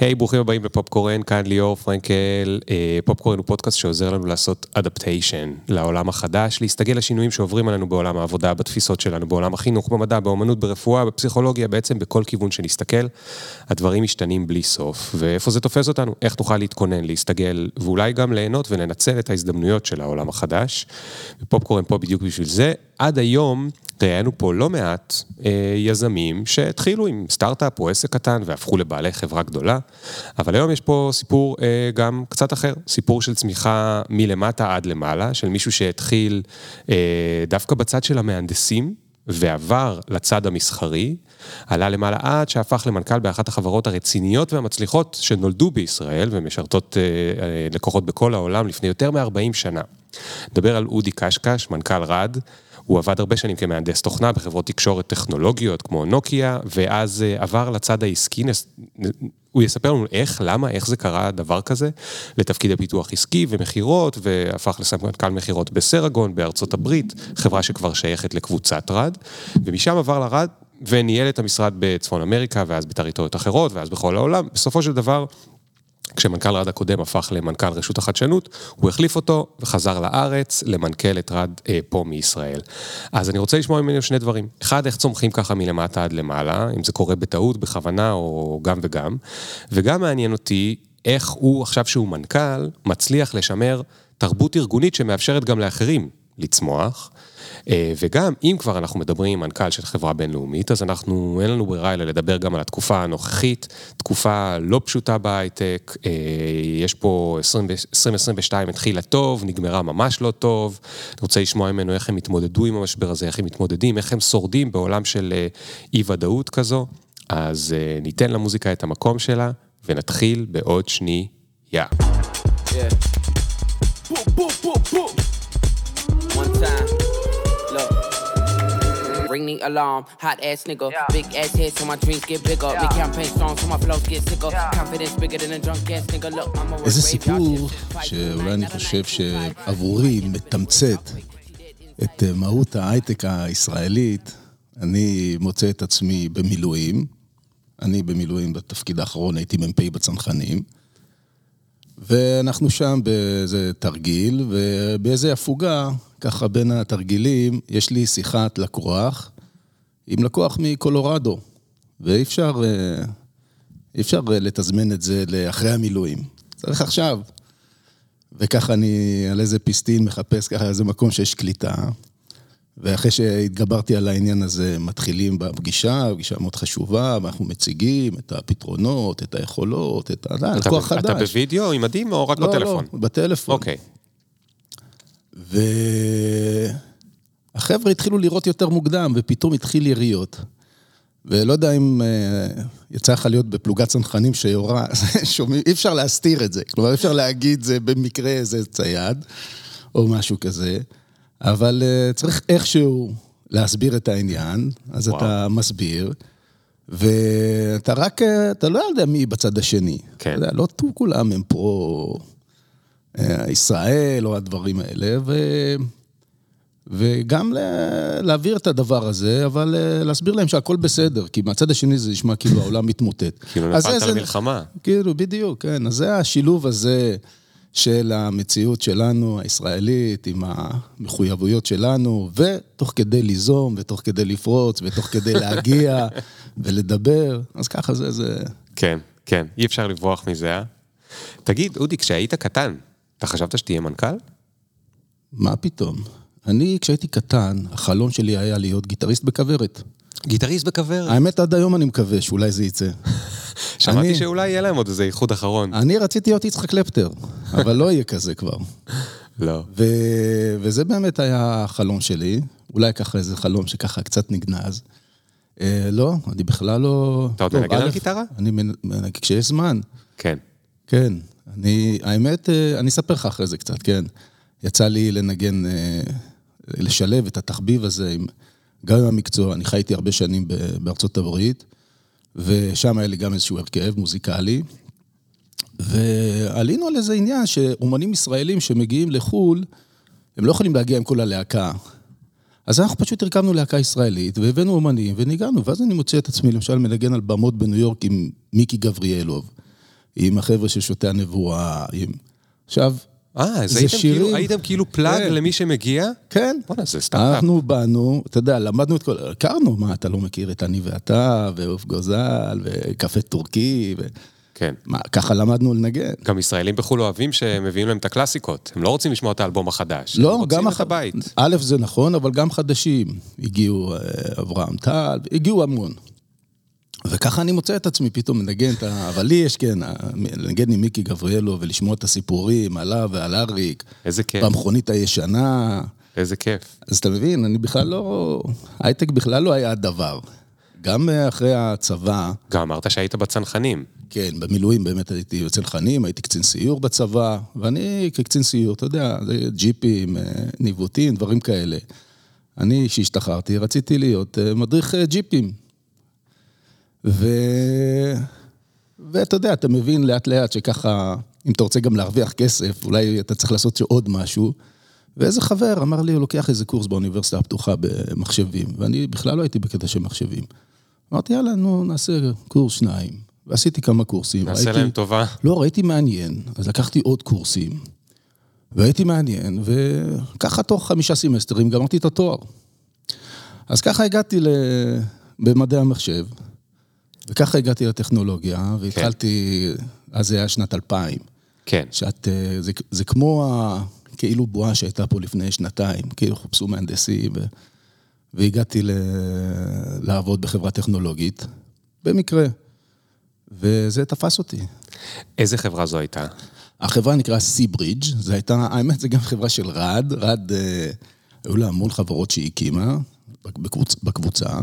היי, hey, ברוכים הבאים לפופקורן, כאן ליאור פרנקל. אה, פופקורן הוא פודקאסט שעוזר לנו לעשות אדפטיישן לעולם החדש, להסתגל לשינויים שעוברים עלינו בעולם העבודה, בתפיסות שלנו, בעולם החינוך, במדע, באמנות, ברפואה, בפסיכולוגיה, בעצם בכל כיוון שנסתכל, הדברים משתנים בלי סוף. ואיפה זה תופס אותנו? איך נוכל להתכונן, להסתגל, ואולי גם ליהנות ולנצל את ההזדמנויות של העולם החדש. ופופקורן פה בדיוק בשביל זה. עד היום ראיינו פה לא מעט אה, יזמים שהתחילו עם סטארט-אפ או עסק קטן והפכו לבעלי חברה גדולה, אבל היום יש פה סיפור אה, גם קצת אחר, סיפור של צמיחה מלמטה עד למעלה, של מישהו שהתחיל אה, דווקא בצד של המהנדסים. ועבר לצד המסחרי, עלה למעלה עד שהפך למנכ"ל באחת החברות הרציניות והמצליחות שנולדו בישראל ומשרתות אה, אה, לקוחות בכל העולם לפני יותר מ-40 שנה. נדבר על אודי קשקש, מנכ"ל רד, הוא עבד הרבה שנים כמהנדס תוכנה בחברות תקשורת טכנולוגיות כמו נוקיה, ואז אה, עבר לצד העסקי, הוא יספר לנו איך, למה, איך זה קרה דבר כזה, לתפקידי פיתוח עסקי ומכירות, והפך לסמנכ"ל מכירות בסרגון בארצות הברית, חברה שכבר שייכת לקבוצת רד, ומשם עבר לרד וניהל את המשרד בצפון אמריקה, ואז בטריטוריות אחרות, ואז בכל העולם. בסופו של דבר, כשמנכ"ל רד הקודם הפך למנכ"ל רשות החדשנות, הוא החליף אותו וחזר לארץ למנכ"ל את רד אה, פה מישראל. אז אני רוצה לשמוע ממנו שני דברים. אחד, איך צומחים ככה מלמטה עד למעלה, אם זה קורה בטעות, בכוונה או גם וגם. וגם מעניין אותי איך הוא, עכשיו שהוא מנכ"ל, מצליח לשמר תרבות ארגונית שמאפשרת גם לאחרים לצמוח. אה, וגם, אם כבר אנחנו מדברים עם מנכ"ל של חברה בינלאומית, אז אנחנו, אין לנו ברירה אלא לדבר גם על התקופה הנוכחית, תקופה לא פשוטה בהייטק, אה, יש פה 2022 התחילה טוב, נגמרה ממש לא טוב, אני רוצה לשמוע ממנו איך הם התמודדו עם המשבר הזה, איך הם מתמודדים, איך הם שורדים בעולם של אה, אי-ודאות כזו, אז ניתן למוזיקה את המקום שלה, ונתחיל בעוד שנייה. Yeah. Ring the alarm. Hot ass nigga, yeah. big ass head, so my dreams get bigger. Yeah. Me campaign strong, so my flows get sicker. Yeah. Confidence bigger than a drunk ass nigga. Look, I'm a איזה סיפור שאולי אני חושב שעבורי מתמצת את מהות ההייטק הישראלית. אני מוצא את עצמי במילואים. אני במילואים בתפקיד האחרון, הייתי מ"פ בצנחנים. ואנחנו שם באיזה תרגיל, ובאיזה הפוגה ככה בין התרגילים, יש לי שיחת לקוח עם לקוח מקולורדו, ואי אפשר, אה, אי אפשר אה, לתזמן את זה לאחרי המילואים. צריך עכשיו. וככה אני על איזה פיסטין מחפש ככה איזה מקום שיש קליטה. ואחרי שהתגברתי על העניין הזה, מתחילים בפגישה, פגישה מאוד חשובה, ואנחנו מציגים את הפתרונות, את היכולות, את הלקוח חדש. אתה בווידאו עם מדים או רק לא, בטלפון? לא, בטלפון. אוקיי. והחבר'ה התחילו לראות יותר מוקדם, ופתאום התחיל יריות. ולא יודע אם uh, יצא לך להיות בפלוגת צנחנים שיורה, שומעים, אי אפשר להסתיר את זה. כלומר, אי אפשר להגיד זה במקרה איזה צייד, או משהו כזה, אבל uh, צריך איכשהו להסביר את העניין, אז וואו. אתה מסביר, ואתה רק, אה, אתה לא יודע מי בצד השני. כן. אתה יודע, לא כולם הם פרו... אה, ישראל או הדברים האלה, ו... וגם להעביר את הדבר הזה, אבל אה, להסביר להם שהכל בסדר, כי מהצד השני זה נשמע כאילו העולם מתמוטט. כאילו נפלת למלחמה. כאילו, בדיוק, כן. אז זה השילוב הזה של המציאות שלנו, הישראלית, עם המחויבויות שלנו, ותוך כדי ליזום, ותוך כדי לפרוץ, ותוך כדי להגיע ולדבר, אז ככה זה, זה... כן, כן, אי אפשר לברוח מזה, אה? תגיד, אודי, כשהיית קטן, אתה חשבת שתהיה מנכ"ל? מה פתאום? אני, כשהייתי קטן, החלום שלי היה להיות גיטריסט בכוורת. גיטריסט בכוורת? האמת, עד היום אני מקווה שאולי זה יצא. שמעתי אני... שאולי יהיה להם עוד איזה איחוד אחרון. אני רציתי להיות יצחק קלפטר, אבל לא יהיה כזה כבר. לא. ו... וזה באמת היה החלום שלי, אולי ככה איזה חלום שככה קצת נגנז. אה, לא, אני בכלל לא... אתה עוד מנגן על גיטרה? אני מנגן כשיש זמן. כן. כן. אני, האמת, אה, אני אספר לך אחרי זה קצת, כן. יצא לי לנגן, אה, לשלב את התחביב הזה עם, גם עם המקצוע. אני חייתי הרבה שנים בארצות הברית, ושם היה לי גם איזשהו הרכב מוזיקלי. ועלינו על איזה עניין שאומנים ישראלים שמגיעים לחו"ל, הם לא יכולים להגיע עם כל הלהקה. אז אנחנו פשוט הרכבנו להקה ישראלית, והבאנו אומנים, וניגענו, ואז אני מוצא את עצמי, למשל, מנגן על במות בניו יורק עם מיקי גבריאלוב. עם החבר'ה של שותי הנבואה, עם... עכשיו, אה, אז הייתם כאילו, שירים. הייתם כאילו פלאג כן. למי שמגיע? כן. בוא'נה, זה סטארט-אפ. אנחנו באנו, אתה יודע, למדנו את כל... הכרנו, מה, אתה לא מכיר את אני ואתה, ועוף גוזל, וקפה טורקי, ו... כן. מה, ככה למדנו לנגן. גם ישראלים בחו"ל אוהבים שמביאים להם את הקלאסיקות. הם לא רוצים לשמוע את האלבום החדש. הם לא, רוצים גם... את הח- הבית. א', זה נכון, אבל גם חדשים. הגיעו אה, אברהם טל, הגיעו המון. וככה אני מוצא את עצמי פתאום מנגן את ה... אבל לי יש, כן, לנגן עם מיקי גבריאלו ולשמוע את הסיפורים עליו ועל אריק, איזה כיף, במכונית הישנה. איזה כיף. אז אתה מבין, אני בכלל לא... הייטק בכלל לא היה הדבר. גם אחרי הצבא, גם אמרת שהיית בצנחנים. כן, במילואים באמת הייתי בצנחנים, הייתי קצין סיור בצבא, ואני כקצין סיור, אתה יודע, ג'יפים, אה, ניווטים, דברים כאלה. אני, כשהשתחררתי, רציתי להיות אה, מדריך אה, ג'יפים. ו... ואתה יודע, אתה מבין לאט לאט שככה, אם אתה רוצה גם להרוויח כסף, אולי אתה צריך לעשות עוד משהו. ואיזה חבר אמר לי, הוא לוקח איזה קורס באוניברסיטה הפתוחה במחשבים, ואני בכלל לא הייתי בקטע של מחשבים. אמרתי, יאללה, נו, נעשה קורס שניים. ועשיתי כמה קורסים. נעשה ראיתי- להם טובה. לא, ראיתי מעניין, אז לקחתי עוד קורסים, והייתי מעניין, וככה תוך חמישה סמסטרים גמרתי את התואר. אז ככה הגעתי ל... במדעי המחשב, וככה הגעתי לטכנולוגיה, והתחלתי, אז זה היה שנת 2000, כן. שאת, אה, זה, זה כמו ה... כאילו בועה שהייתה פה לפני שנתיים, כאילו חופשו מהנדסים, ו... והגעתי ל... לעבוד בחברה טכנולוגית, במקרה, וזה תפס אותי. איזה חברה זו הייתה? החברה נקרא Seabridge, זו הייתה, האמת, זו גם חברה של רד, רד, אה, היו לה המון חברות שהיא הקימה בקבוצ, בקבוצה,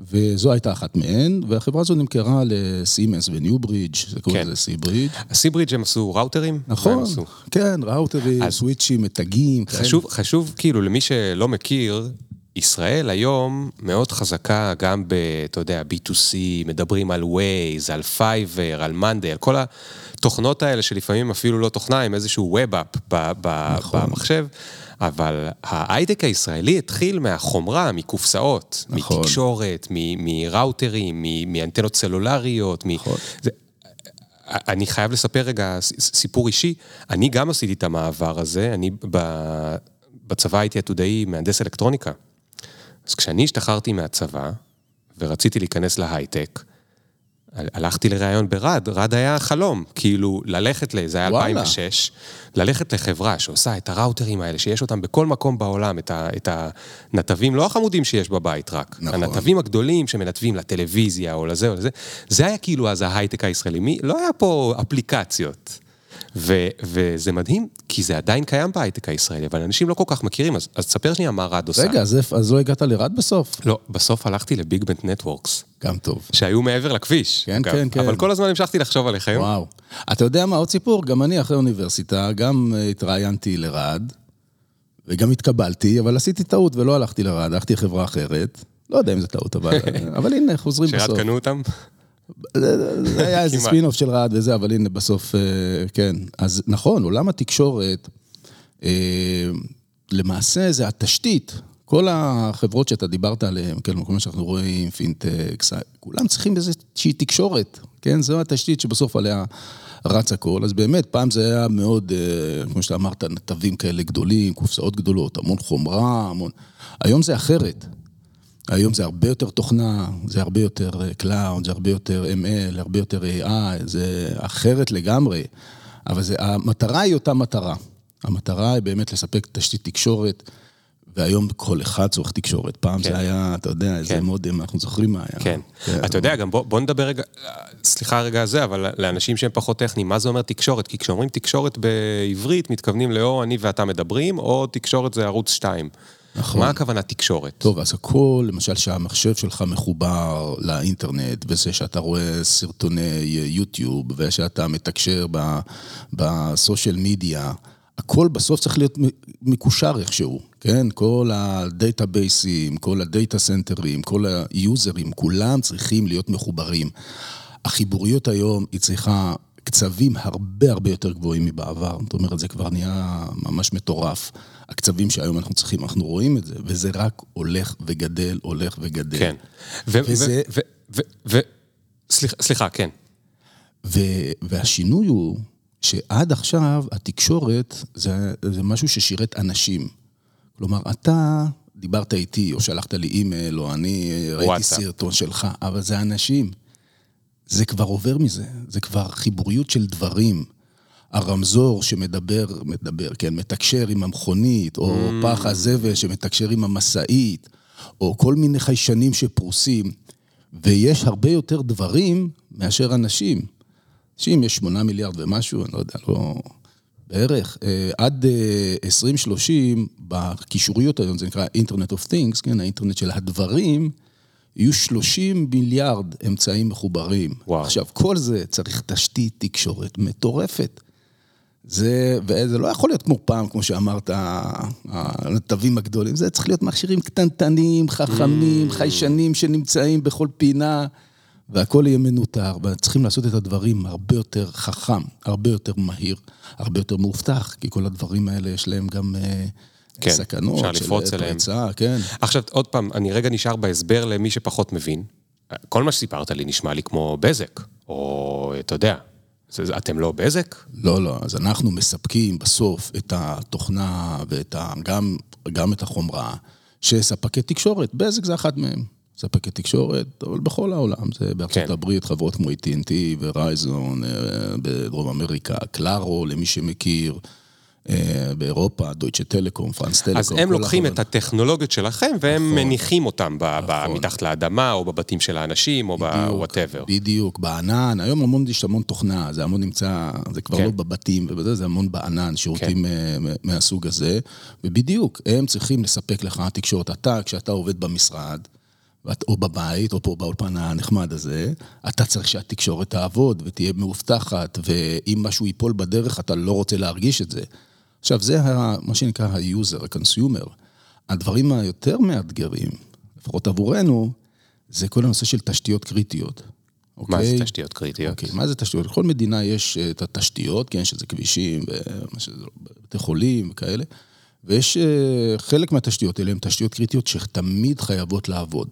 וזו הייתה אחת מהן, והחברה הזו נמכרה לסימנס וניוברידג', זה קוראים כן. לזה סיברידג'. הסיברידג' הם עשו ראוטרים? נכון, עשו? כן, ראוטרים, אז- סוויצ'ים, מתגים, כאלה. חשוב, חשוב, כאילו, למי שלא מכיר, ישראל היום מאוד חזקה גם ב, אתה יודע, B2C, מדברים על Waze, על Fiverr, על Monday, על כל התוכנות האלה שלפעמים אפילו לא תוכנה, הם איזשהו Web-App נכון. במחשב, אבל ההייטק הישראלי התחיל מהחומרה, מקופסאות, נכון. מתקשורת, מראוטרים, מאנטנות סלולריות, מ... נכון. זה, אני חייב לספר רגע סיפור אישי. אני גם עשיתי את המעבר הזה, אני ב- בצבא הייתי עתודאי מהנדס אלקטרוניקה. אז כשאני השתחררתי מהצבא ורציתי להיכנס להייטק, הלכתי לראיון ברד, רד היה חלום, כאילו ללכת, ל- זה היה וואלה. 2006, ללכת לחברה שעושה את הראוטרים האלה, שיש אותם בכל מקום בעולם, את, ה, את הנתבים, לא החמודים שיש בבית רק, נכון. הנתבים הגדולים שמנתבים לטלוויזיה או לזה או לזה, זה היה כאילו אז ההייטק הישראלי, מי, לא היה פה אפליקציות. ו, וזה מדהים, כי זה עדיין קיים בהייטק הישראלי, אבל אנשים לא כל כך מכירים, אז, אז תספר שנייה מה רד עושה. רגע, אז, אז לא הגעת לרד בסוף? לא, בסוף הלכתי ל BigBand Networks, גם טוב. שהיו מעבר לכביש. כן, אגב. כן, כן. אבל כל הזמן המשכתי לחשוב עליכם. וואו. אתה יודע מה, עוד סיפור, גם אני אחרי אוניברסיטה, גם אה, התראיינתי לרד, וגם התקבלתי, אבל עשיתי טעות ולא הלכתי לרד, הלכתי לחברה אחרת. לא יודע אם זו טעות, אבל, אבל הנה, חוזרים שרד בסוף. קנו אותם? זה היה איזה. ספין-אוף של רד וזה, אבל הנה, בסוף, אה, כן. אז נכון, עולם התקשורת, אה, למעשה זה התשתית. כל החברות שאתה דיברת עליהן, כן, כל מה שאנחנו רואים, פינטק, כולם צריכים איזושהי תקשורת, כן? זו התשתית שבסוף עליה רץ הכל. אז באמת, פעם זה היה מאוד, אה, כמו שאתה אמרת, נתבים כאלה גדולים, קופסאות גדולות, המון חומרה, המון... היום זה אחרת. היום זה הרבה יותר תוכנה, זה הרבה יותר cloud, זה הרבה יותר ML, הרבה יותר AI, זה אחרת לגמרי. אבל זה, המטרה היא אותה מטרה. המטרה היא באמת לספק תשתית תקשורת, והיום כל אחד צורך תקשורת. פעם כן. זה היה, אתה יודע, איזה כן. מודם, אנחנו זוכרים מה היה. כן. אתה יודע, גם בוא, בוא נדבר רגע, סליחה רגע על זה, אבל לאנשים שהם פחות טכניים, מה זה אומר תקשורת? כי כשאומרים תקשורת בעברית, מתכוונים לאו אני ואתה מדברים, או תקשורת זה ערוץ 2. נכון. מה הכוונה תקשורת? טוב, אז הכל, למשל שהמחשב שלך מחובר לאינטרנט, וזה שאתה רואה סרטוני יוטיוב, ושאתה מתקשר ב social media, הכל בסוף צריך להיות מקושר איכשהו, כן? כל הדייטאבייסים, כל הדייטה סנטרים, כל היוזרים, כולם צריכים להיות מחוברים. החיבוריות היום היא צריכה קצבים הרבה הרבה יותר גבוהים מבעבר. זאת אומרת, זה כבר נהיה ממש מטורף. הקצבים שהיום אנחנו צריכים, אנחנו רואים את זה, וזה רק הולך וגדל, הולך וגדל. כן. ו- וזה- ו- ו- ו- סליחה, סליחה, כן. והשינוי הוא שעד עכשיו התקשורת זה, זה משהו ששירת אנשים. כלומר, אתה דיברת איתי, או שלחת לי אימייל, או אני ראיתי סרטון שלך, אבל זה אנשים. זה כבר עובר מזה, זה כבר חיבוריות של דברים. הרמזור שמדבר, מדבר, כן, מתקשר עם המכונית, או mm. פח הזבל שמתקשר עם המשאית, או כל מיני חיישנים שפרוסים, ויש הרבה יותר דברים מאשר אנשים. אנשים יש שמונה מיליארד ומשהו, אני לא יודע, לא... בערך. אה, עד 2030, אה, בקישוריות היום, זה נקרא Internet of Things, כן, האינטרנט של הדברים, יהיו 30 מיליארד אמצעים מחוברים. וואו. עכשיו, כל זה צריך תשתית תקשורת מטורפת. זה, וזה לא יכול להיות כמו פעם, כמו שאמרת, הנתבים הגדולים, זה צריך להיות מכשירים קטנטנים, חכמים, mm. חיישנים שנמצאים בכל פינה, והכל יהיה מנוטר, וצריכים לעשות את הדברים הרבה יותר חכם, הרבה יותר מהיר, הרבה יותר מאובטח, כי כל הדברים האלה יש להם גם... אה, כן, סכנות, אפשר לפרוץ אליהם. כן. עכשיו, עוד פעם, אני רגע נשאר בהסבר למי שפחות מבין. כל מה שסיפרת לי נשמע לי כמו בזק, או אתה יודע, אתם לא בזק? לא, לא, אז אנחנו מספקים בסוף את התוכנה ואת ה... גם, גם את החומרה שספקי תקשורת, בזק זה אחת מהם. ספקי תקשורת, אבל בכל העולם, זה בארצות כן. הברית, חברות כמו AT&T ורייזון, אה, בדרום אמריקה, קלארו, למי שמכיר. באירופה, דויטשה טלקום, פרנס טלקום. אז הם לוקחים את הטכנולוגיות שלכם והם נכון, מניחים אותם נכון. מתחת לאדמה, או בבתים של האנשים, או בוואטאבר. בדיוק, בענן, היום המון, יש המון תוכנה, זה המון נמצא, זה כבר כן. לא בבתים, ובזה, זה המון בענן, שירותים כן. אה, מהסוג הזה, ובדיוק, הם צריכים לספק לך תקשורת. אתה, כשאתה עובד במשרד, או בבית, או פה באולפן הנחמד הזה, אתה צריך שהתקשורת תעבוד ותהיה מאובטחת, ואם משהו ייפול בדרך, אתה לא רוצה להרגיש את זה. עכשיו, זה מה שנקרא ה-user, ה-consumer. הדברים היותר מאתגרים, לפחות עבורנו, זה כל הנושא של תשתיות קריטיות. מה זה אוקיי? תשתיות קריטיות? אוקיי, מה זה תשתיות? לכל מדינה יש אה, את התשתיות, כן, שזה כבישים, בתי חולים וכאלה, ויש אה, חלק מהתשתיות האלה הן תשתיות קריטיות שתמיד חייבות לעבוד.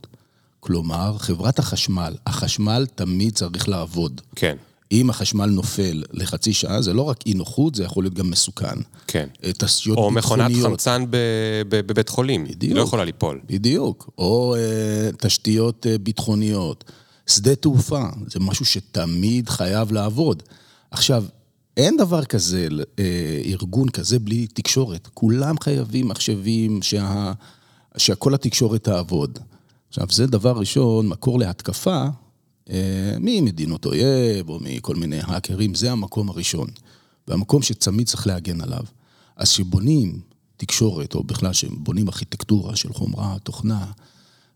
כלומר, חברת החשמל, החשמל תמיד צריך לעבוד. כן. אם החשמל נופל לחצי שעה, זה לא רק אי נוחות, זה יכול להיות גם מסוכן. כן. אה, תשתיות ביטחוניות. או מכונת חמצן בבית חולים, בדיוק. היא לא יכולה ליפול. בדיוק. או uh, תשתיות uh, ביטחוניות. שדה תעופה, זה משהו שתמיד חייב לעבוד. עכשיו, אין דבר כזה, ארגון כזה בלי תקשורת. כולם חייבים מחשבים שה, שכל התקשורת תעבוד. עכשיו, זה דבר ראשון, מקור להתקפה אה, ממדינות אויב או מכל מיני האקרים, זה המקום הראשון. והמקום שתמיד צריך להגן עליו. אז כשבונים תקשורת, או בכלל שבונים ארכיטקטורה של חומרה, תוכנה,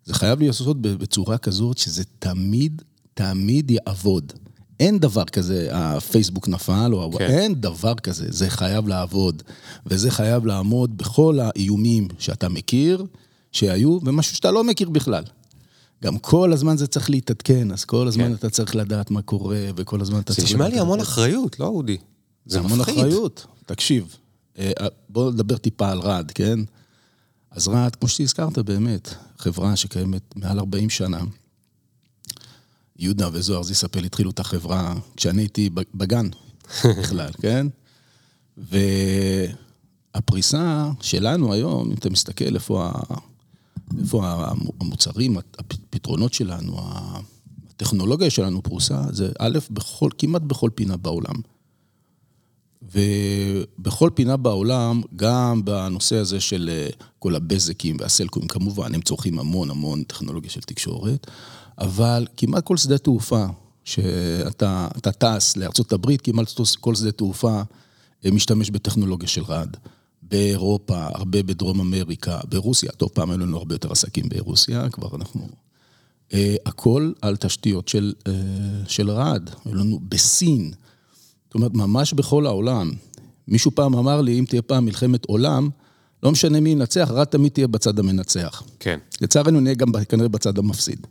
זה חייב להיעשות בצורה כזאת שזה תמיד, תמיד יעבוד. אין דבר כזה, הפייסבוק נפל, או כן. אין דבר כזה, זה חייב לעבוד. וזה חייב לעמוד בכל האיומים שאתה מכיר, שהיו, ומשהו שאתה לא מכיר בכלל. גם כל הזמן זה צריך להתעדכן, אז כל הזמן כן. אתה צריך לדעת מה קורה, וכל הזמן אתה צריך... זה נשמע לי המון אחריות, לא אודי? זה, זה המון אחריות. תקשיב, אה, אה, בוא נדבר טיפה על רעד, כן? אז רעד, כמו שהזכרת באמת, חברה שקיימת מעל 40 שנה. יהודה וזוהר זיספל התחילו את החברה כשאני הייתי בגן בכלל, כן? והפריסה שלנו היום, אם אתה מסתכל איפה איפה המוצרים, הפתרונות שלנו, הטכנולוגיה שלנו פרוסה, זה א', בכל, כמעט בכל פינה בעולם. ובכל פינה בעולם, גם בנושא הזה של אה, כל הבזקים והסלקומים, כמובן, הם צורכים המון המון טכנולוגיה של תקשורת, אבל כמעט כל שדה תעופה שאתה טס לארה"ב, כמעט כל שדה תעופה אה, משתמש בטכנולוגיה של רד. באירופה, הרבה בדרום אמריקה, ברוסיה, טוב, פעם היו לנו הרבה יותר עסקים ברוסיה, כבר אנחנו... Uh, הכל על תשתיות של, uh, של רד, היו לנו בסין, זאת אומרת, ממש בכל העולם. מישהו פעם אמר לי, אם תהיה פעם מלחמת עולם, לא משנה מי ינצח, רד תמיד תהיה בצד המנצח. כן. לצערנו נהיה גם כנראה בצד המפסיד.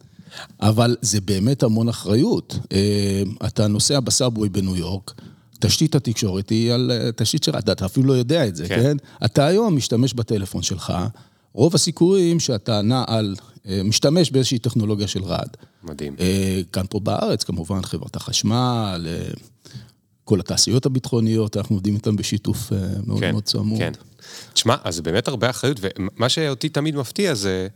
אבל זה באמת המון אחריות. Uh, אתה נוסע בסאבווי בניו יורק, תשתית התקשורת היא על אה, תשתית של אתה אפילו לא יודע את זה, כן? כן? אתה היום משתמש בטלפון שלך, רוב הסיכויים שאתה נע על, אה, משתמש באיזושהי טכנולוגיה של רעד. מדהים. אה, כאן פה בארץ, כמובן, חברת החשמל, כל התעשיות הביטחוניות, אנחנו עובדים איתן בשיתוף מאוד כן, מאוד צמוד. כן. תשמע, אז זה באמת הרבה אחריות, ומה שאותי תמיד מפתיע זה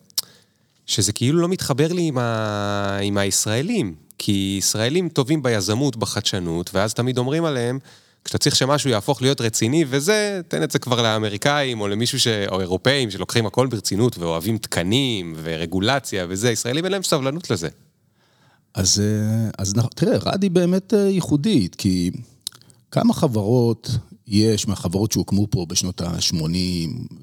שזה כאילו לא מתחבר לי עם, ה... עם הישראלים, כי ישראלים טובים ביזמות, בחדשנות, ואז תמיד אומרים עליהם, כשאתה צריך שמשהו יהפוך להיות רציני וזה, תן את זה כבר לאמריקאים או למישהו ש... או אירופאים שלוקחים הכל ברצינות ואוהבים תקנים ורגולציה וזה, ישראלים אין להם סבלנות לזה. אז, אה, אז תראה, רד היא באמת אה, ייחודית, כי כמה חברות יש מהחברות שהוקמו פה בשנות ה-80,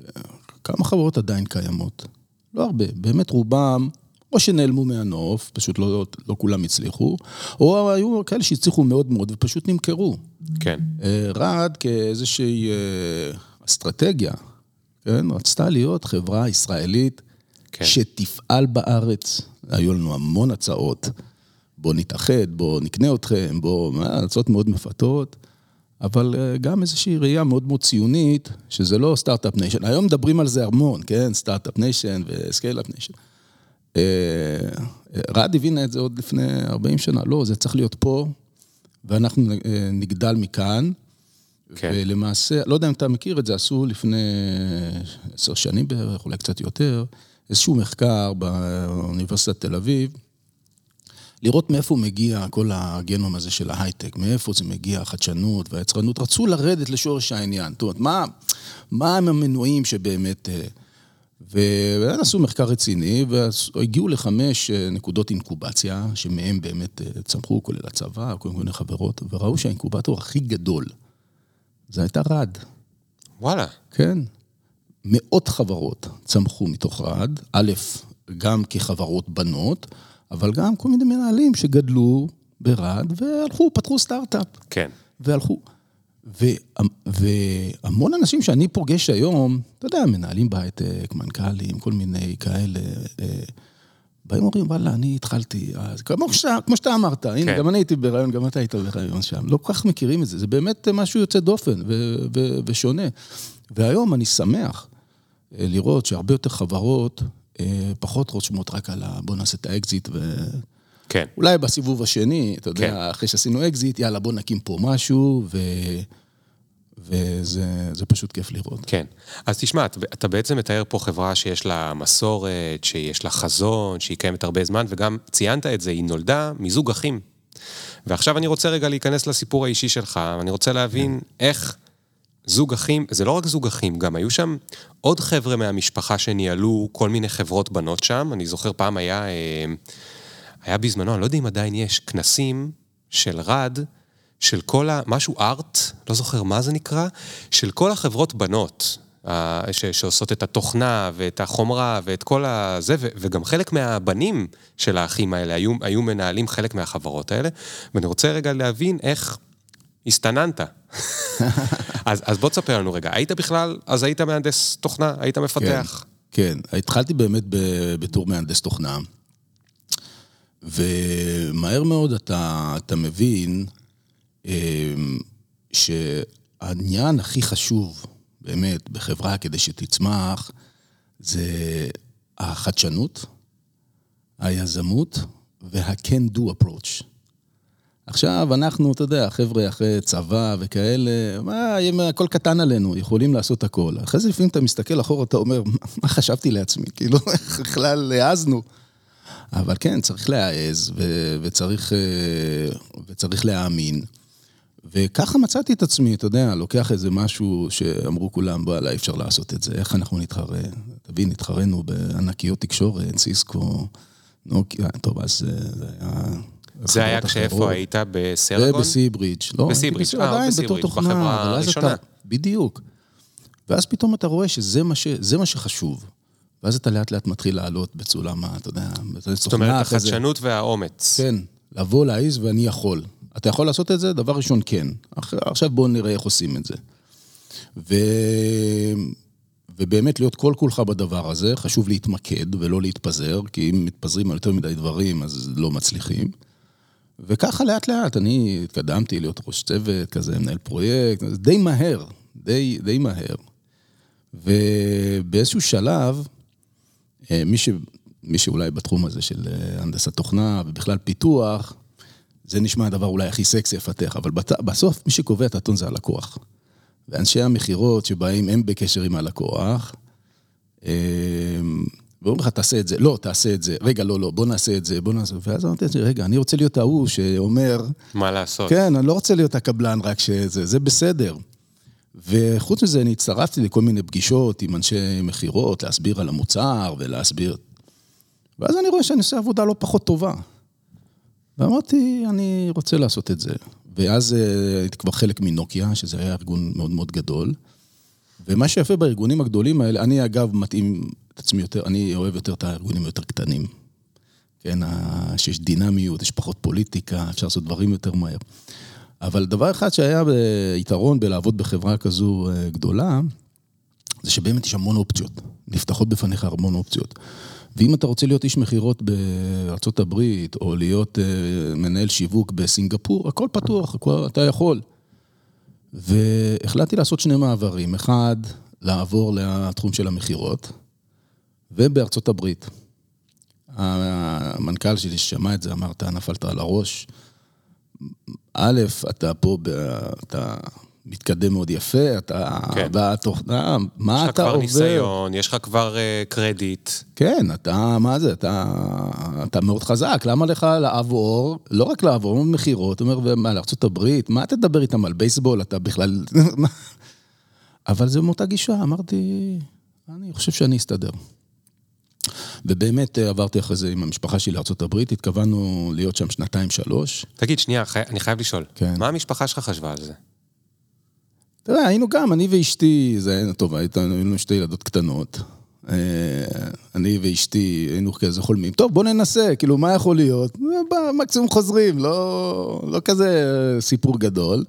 כמה חברות עדיין קיימות? לא הרבה, באמת רובם, או שנעלמו מהנוף, פשוט לא, לא כולם הצליחו, או היו כאלה שהצליחו מאוד מאוד ופשוט נמכרו. כן, אה, רד כאיזושהי אה, אסטרטגיה, כן? רצתה להיות חברה ישראלית כן. שתפעל בארץ. היו לנו המון הצעות. בואו נתאחד, בואו נקנה אתכם, בואו... הצעות מאוד מפתות, אבל אה, גם איזושהי ראייה מאוד מאוד ציונית, שזה לא start-up nation. היום מדברים על זה המון, כן? start-up nation ו scale-up nation. אה, רד הבינה את זה עוד לפני 40 שנה. לא, זה צריך להיות פה, ואנחנו אה, נגדל מכאן. כן. ולמעשה, לא יודע אם אתה מכיר את זה, עשו לפני עשר שנים בערך, אולי קצת יותר, איזשהו מחקר באוניברסיטת תל אביב, לראות מאיפה מגיע כל הגנום הזה של ההייטק, מאיפה זה מגיע, החדשנות והיצרנות. רצו לרדת לשורש העניין. זאת אומרת, מה, מה הם המנועים שבאמת... ואז עשו מחקר רציני, והגיעו לחמש אה, נקודות אינקובציה, שמהם באמת אה, צמחו, כולל הצבא, כל מיני חברות, וראו שהאינקובטור הכי גדול, זה הייתה רד, וואלה, כן. מאות חברות צמחו מתוך רד, א', גם כחברות בנות, אבל גם כל מיני מנהלים שגדלו ברד והלכו, פתחו סטארט-אפ. כן. והלכו. והמון אנשים שאני פוגש היום, אתה יודע, מנהלים בהייטק, מנכ"לים, כל מיני כאלה, אה, באים ואומרים, וואלה, אני התחלתי, אז כמו שאתה, כמו שאתה אמרת, הנה, כן. גם אני הייתי ברעיון, גם אתה היית ברעיון שם. לא כל כך מכירים את זה, זה באמת משהו יוצא דופן ו, ו, ושונה. והיום אני שמח אה, לראות שהרבה יותר חברות אה, פחות חושבות רק על ה... בוא נעשה את האקזיט ו... כן. אולי בסיבוב השני, אתה יודע, כן. אחרי שעשינו אקזיט, יאללה, בוא נקים פה משהו, ו... וזה זה פשוט כיף לראות. כן. אז תשמע, אתה, אתה בעצם מתאר פה חברה שיש לה מסורת, שיש לה חזון, שהיא קיימת הרבה זמן, וגם ציינת את זה, היא נולדה מזוג אחים. ועכשיו אני רוצה רגע להיכנס לסיפור האישי שלך, ואני רוצה להבין איך זוג אחים, זה לא רק זוג אחים, גם היו שם עוד חבר'ה מהמשפחה שניהלו כל מיני חברות בנות שם. אני זוכר פעם היה, אה, היה בזמנו, אני לא יודע אם עדיין יש, כנסים של רד, של כל ה... משהו ארט, לא זוכר מה זה נקרא, של כל החברות בנות. ש, שעושות את התוכנה ואת החומרה ואת כל הזה, ו, וגם חלק מהבנים של האחים האלה היו, היו מנהלים חלק מהחברות האלה, ואני רוצה רגע להבין איך הסתננת. אז, אז בוא תספר לנו רגע, היית בכלל, אז היית מהנדס תוכנה, היית מפתח. כן, התחלתי באמת בתור מהנדס תוכנה, ומהר מאוד אתה, אתה מבין אמ, שהעניין הכי חשוב, באמת, בחברה כדי שתצמח, זה החדשנות, היזמות וה-can do approach. עכשיו, אנחנו, אתה יודע, חבר'ה אחרי צבא וכאלה, מה, הם הכל קטן עלינו, יכולים לעשות הכל. אחרי זה לפעמים אתה מסתכל אחורה, אתה אומר, "מה- מה חשבתי לעצמי? כאילו, איך בכלל העזנו? אבל כן, צריך להעז, ו- וצריך, אה, וצריך להאמין. וככה מצאתי את עצמי, אתה יודע, לוקח איזה משהו שאמרו כולם, וואלה, אי אפשר לעשות את זה, איך אנחנו נתחרה? תבין, התחרנו בענקיות תקשורת, סיסקו, נוקיה, טוב, אז זה היה... זה היה כשאיפה. היית? בסרגון? בסי-ברידג'. לא, בסי ברידג', אה, עדיין בתור ברידג', תוכנה, בחברה הראשונה. בדיוק. ואז פתאום אתה רואה שזה מה, ש... מה שחשוב. ואז אתה לאט לאט מתחיל לעלות בסולם, ה- אתה יודע, זאת אומרת, החדשנות והאומץ. כן, לבוא, להעיז ואני יכול. אתה יכול לעשות את זה? דבר ראשון, כן. עכשיו בואו נראה איך עושים את זה. ו... ובאמת להיות כל כולך בדבר הזה, חשוב להתמקד ולא להתפזר, כי אם מתפזרים על יותר מדי דברים, אז לא מצליחים. וככה לאט לאט, אני התקדמתי להיות ראש צוות, כזה מנהל פרויקט, די מהר, די, די מהר. ובאיזשהו שלב, מי, ש, מי שאולי בתחום הזה של אה, הנדסת תוכנה ובכלל פיתוח, זה נשמע הדבר אולי הכי סקסי לפתח, אבל בת, בסוף מי שקובע את הטון זה הלקוח. ואנשי המכירות שבאים הם בקשר עם הלקוח, אה, ואומרים לך, תעשה את זה, לא, תעשה את זה, רגע, לא, לא, בוא נעשה את זה, בוא נעשה, ואז אמרתי לעצמי, רגע, אני רוצה להיות ההוא שאומר, מה לעשות? כן, אני לא רוצה להיות הקבלן רק שזה, זה בסדר. וחוץ מזה, אני הצטרפתי לכל מיני פגישות עם אנשי מכירות, להסביר על המוצר ולהסביר. ואז אני רואה שאני עושה עבודה לא פחות טובה. ואמרתי, אני רוצה לעשות את זה. ואז אה, הייתי כבר חלק מנוקיה, שזה היה ארגון מאוד מאוד גדול. ומה שיפה בארגונים הגדולים האלה, אני אגב מתאים את עצמי יותר, אני אוהב יותר את הארגונים היותר קטנים. כן, שיש דינמיות, יש פחות פוליטיקה, אפשר לעשות דברים יותר מהר. אבל דבר אחד שהיה יתרון בלעבוד בחברה כזו אה, גדולה, זה שבאמת יש המון אופציות. נפתחות בפניך המון אופציות. ואם אתה רוצה להיות איש מכירות הברית, או להיות uh, מנהל שיווק בסינגפור, הכל פתוח, הכל, אתה יכול. והחלטתי לעשות שני מעברים. אחד, לעבור לתחום של המכירות, ובארצות הברית. המנכ"ל שלי ששמע את זה אמר, אתה נפלת על הראש. א', אתה פה, אתה מתקדם מאוד יפה, אתה... כן. והתוכנה, מה אתה עובר? יש לך כבר ניסיון, יש לך כבר uh, קרדיט. כן, אתה, מה זה, אתה, אתה מאוד חזק, למה לך לעבור, לא רק לעבור, מכירות, אומר, ומה, לארה"ב, מה תדבר איתם על בייסבול, אתה בכלל... אבל זה מאותה גישה, אמרתי, אני חושב שאני אסתדר. ובאמת אה, עברתי אחרי זה עם המשפחה שלי לארה"ב, התכוונו להיות שם שנתיים-שלוש. תגיד, שנייה, חי... אני חייב לשאול. כן. מה המשפחה שלך חשבה על זה? אתה יודע, היינו גם, אני ואשתי, זה היה טוב, היינו שתי ילדות קטנות. אה, אני ואשתי היינו כזה חולמים, טוב, בוא ננסה, כאילו, מה יכול להיות? מקסימום חוזרים, לא, לא כזה סיפור גדול.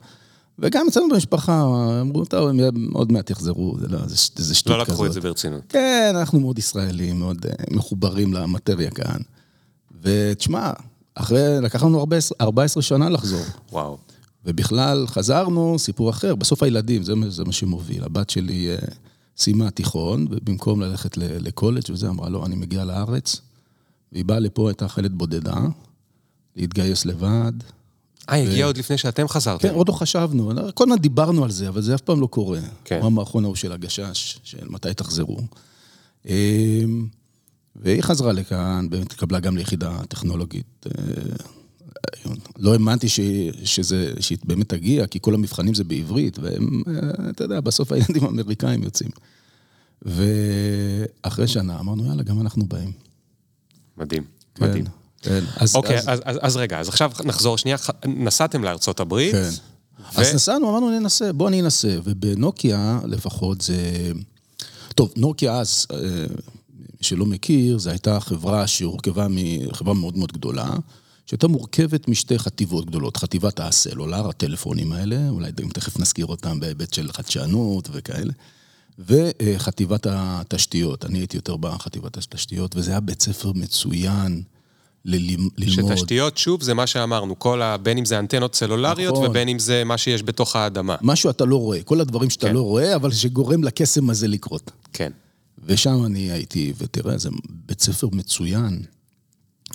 וגם אצלנו במשפחה, אמרו, טוב, הם עוד מעט יחזרו, זה, לא, זה, זה שטות לא כזאת. לקחו את זה ברצינות. כן, אנחנו מאוד ישראלים, מאוד uh, מחוברים למטריה כאן. ותשמע, אחרי, לקח לנו 14, 14 שנה לחזור. וואו. ובכלל, חזרנו, סיפור אחר, בסוף הילדים, זה, זה מה שמוביל. הבת שלי uh, סיימה תיכון, ובמקום ללכת לקולג' וזה, אמרה, לא, אני מגיעה לארץ, והיא באה לפה, הייתה חיילת בודדה, להתגייס לבד. אה, הגיע עוד לפני שאתם חזרתם. כן, עוד לא חשבנו, כל הזמן דיברנו על זה, אבל זה אף פעם לא קורה. כן. כמו המערכון ההוא של הגשש, של מתי תחזרו. אמ, והיא חזרה לכאן, באמת התקבלה גם ליחידה טכנולוגית. אה, לא האמנתי שזה, שהיא באמת תגיע, כי כל המבחנים זה בעברית, והם, אה, אתה יודע, בסוף הילדים האמריקאים יוצאים. ואחרי שנה אמרנו, יאללה, גם אנחנו באים. מדהים, כן, מדהים. כן. אז, אוקיי, אז, אז, אז, אז רגע, אז עכשיו נחזור שנייה, נסעתם לארצות הברית. כן. ו- אז נסענו, אמרנו ננסה, בוא אני אנסה. ובנוקיה לפחות זה... טוב, נוקיה אז, אה, שלא מכיר, זו הייתה חברה שהורכבה מחברה מאוד מאוד גדולה, שהייתה מורכבת משתי חטיבות גדולות. חטיבת הסלולר, הטלפונים האלה, אולי גם תכף נזכיר אותם בהיבט של חדשנות וכאלה, וחטיבת התשתיות. אני הייתי יותר בחטיבת התשתיות, וזה היה בית ספר מצוין. ללמוד. שתשתיות, שוב, זה מה שאמרנו, כל ה... בין אם זה אנטנות סלולריות נכון. ובין אם זה מה שיש בתוך האדמה. משהו אתה לא רואה, כל הדברים שאתה כן. לא רואה, אבל שגורם לקסם הזה לקרות. כן. ושם אני הייתי, ותראה, זה בית ספר מצוין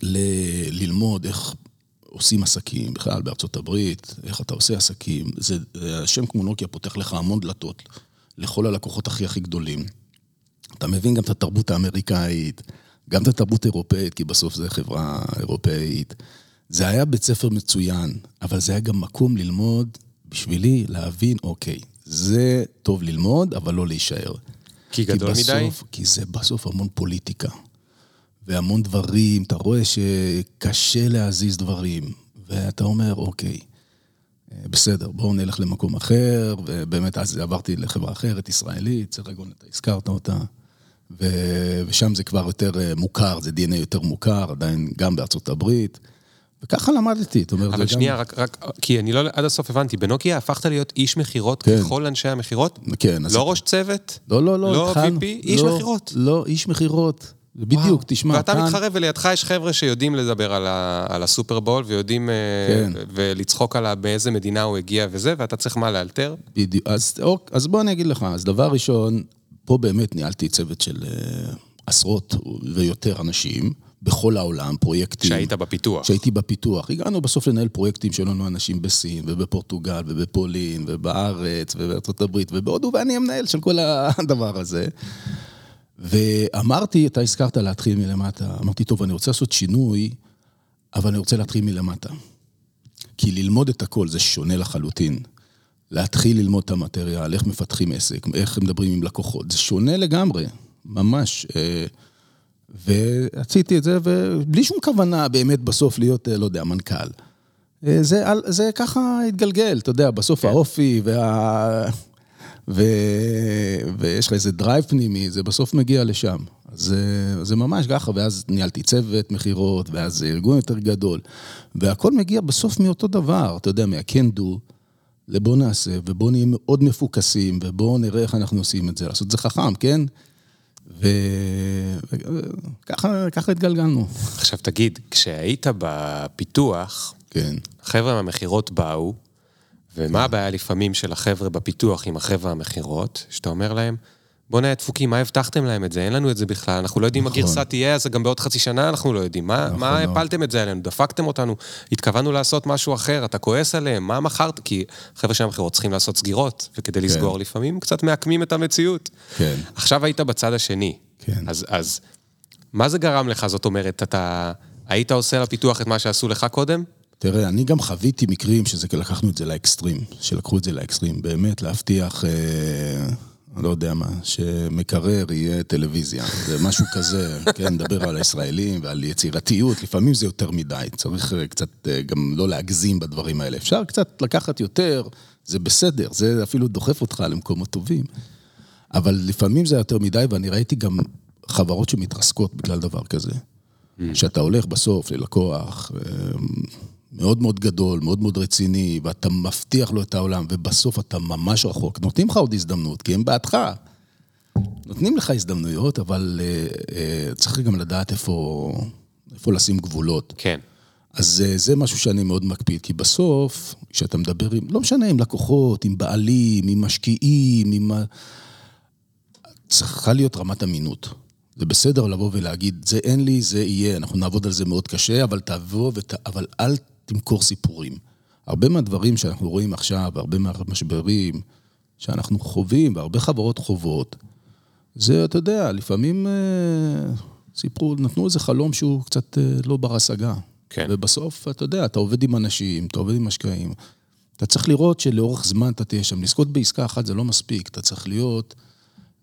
ל- ללמוד איך עושים עסקים, בכלל בארצות הברית, איך אתה עושה עסקים. זה, השם כמו נוקיה פותח לך המון דלתות לכל הלקוחות הכי הכי גדולים. אתה מבין גם את התרבות האמריקאית, גם את התרבות האירופאית, כי בסוף זו חברה אירופאית. זה היה בית ספר מצוין, אבל זה היה גם מקום ללמוד, בשבילי להבין, אוקיי, זה טוב ללמוד, אבל לא להישאר. כי גדול בסוף, מדי? כי זה בסוף המון פוליטיקה. והמון דברים, אתה רואה שקשה להזיז דברים, ואתה אומר, אוקיי, אה, בסדר, בואו נלך למקום אחר, ובאמת אז עברתי לחברה אחרת, ישראלית, סרגון, אתה הזכרת אותה. ושם זה כבר יותר אה, מוכר, זה DNA יותר מוכר, עדיין גם בארצות הברית, וככה למדתי, זאת אומרת, אבל שנייה, גם... רק, רק, כי אני לא עד הסוף הבנתי, בנוקיה הפכת להיות איש מכירות כן. ככל אנשי המכירות? כן, לא ראש צוות? לא, לא, לא, לא התחלנו- VP, איש לא, מכירות. לא, איש מכירות. בדיוק, וואו. תשמע, ואתה כאן- מתחרה ולידך יש חבר'ה שיודעים לדבר על, ה, על הסופרבול ויודעים אה, כן. ולצחוק על באיזה מדינה הוא הגיע וזה, ואתה צריך מה, לאלתר? בדיוק. אז, אוק, אז בוא אני אגיד לך, אז דבר ראשון, פה באמת ניהלתי צוות של אה, עשרות ויותר אנשים בכל העולם, פרויקטים. שהיית בפיתוח. שהייתי בפיתוח. הגענו בסוף לנהל פרויקטים שהיו לנו אנשים בסין, ובפורטוגל, ובפולין, ובארץ, ובארצות הברית, ובהודו, ואני המנהל של כל הדבר הזה. ואמרתי, אתה הזכרת להתחיל מלמטה, אמרתי, טוב, אני רוצה לעשות שינוי, אבל אני רוצה להתחיל מלמטה. כי ללמוד את הכל זה שונה לחלוטין. להתחיל ללמוד את המטריאל, איך מפתחים עסק, איך מדברים עם לקוחות, זה שונה לגמרי, ממש. אה, ועשיתי את זה, ובלי שום כוונה באמת בסוף להיות, אה, לא יודע, מנכ"ל. אה, זה, זה ככה התגלגל, אתה יודע, בסוף כן. האופי וה... ו... ויש לך איזה drive פנימי, זה בסוף מגיע לשם. אז זה ממש ככה, ואז ניהלתי צוות מכירות, ואז ארגון יותר גדול. והכל מגיע בסוף מאותו דבר, אתה יודע, מה-can do, לבוא נעשה, ובוא נהיה מאוד מפוקסים, ובוא נראה איך אנחנו עושים את זה, לעשות את זה חכם, כן? וככה התגלגלנו. עכשיו תגיד, כשהיית בפיתוח, כן. החבר'ה מהמכירות באו, ומה. הבעיה לפעמים של החבר'ה בפיתוח עם החבר'ה המכירות, שאתה אומר להם, בוא נהיה דפוקים, מה הבטחתם להם את זה? אין לנו את זה בכלל, אנחנו לא יודעים מה נכון. גרסה תהיה, אז גם בעוד חצי שנה אנחנו לא יודעים. מה, נכון מה הפלתם את זה עלינו? דפקתם אותנו, התכוונו לעשות משהו אחר, אתה כועס עליהם, מה מכרת? כי חבר'ה של המכירות צריכים לעשות סגירות, וכדי כן. לסגור לפעמים קצת מעקמים את המציאות. כן. עכשיו היית בצד השני. כן. אז, אז מה זה גרם לך? זאת אומרת, אתה היית עושה לפיתוח את מה שעשו לך קודם? תראה, אני גם חוויתי מקרים שזה, לקחנו את זה לאקסטרים, שלקחו את זה לאקסטרים, באמת להבטיח... אה... לא יודע מה, שמקרר יהיה טלוויזיה. זה משהו כזה, כן, נדבר על הישראלים ועל יצירתיות, לפעמים זה יותר מדי, צריך אה, קצת אה, גם לא להגזים בדברים האלה. אפשר קצת לקחת יותר, זה בסדר, זה אפילו דוחף אותך למקומות טובים. אבל לפעמים זה יותר מדי, ואני ראיתי גם חברות שמתרסקות בגלל דבר כזה. Mm. שאתה הולך בסוף ללקוח, אה, מאוד מאוד גדול, מאוד מאוד רציני, ואתה מבטיח לו את העולם, ובסוף אתה ממש רחוק. נותנים לך עוד הזדמנות, כי הם בעדך. נותנים לך הזדמנויות, אבל uh, uh, צריך גם לדעת איפה, איפה לשים גבולות. כן. אז uh, זה משהו שאני מאוד מקפיד, כי בסוף, כשאתה מדבר עם, לא משנה, עם לקוחות, עם בעלים, עם משקיעים, עם... צריכה להיות רמת אמינות. זה בסדר לבוא ולהגיד, זה אין לי, זה יהיה, אנחנו נעבוד על זה מאוד קשה, אבל תבוא, ות... אבל אל תמכור סיפורים. הרבה מהדברים שאנחנו רואים עכשיו, הרבה מהמשברים שאנחנו חווים, והרבה חברות חוות, זה, אתה יודע, לפעמים אה, סיפרו, נתנו איזה חלום שהוא קצת אה, לא בר השגה. כן. ובסוף, אתה יודע, אתה עובד עם אנשים, אתה עובד עם משקעים. אתה צריך לראות שלאורך זמן אתה תהיה שם. לזכות בעסקה אחת זה לא מספיק, אתה צריך להיות,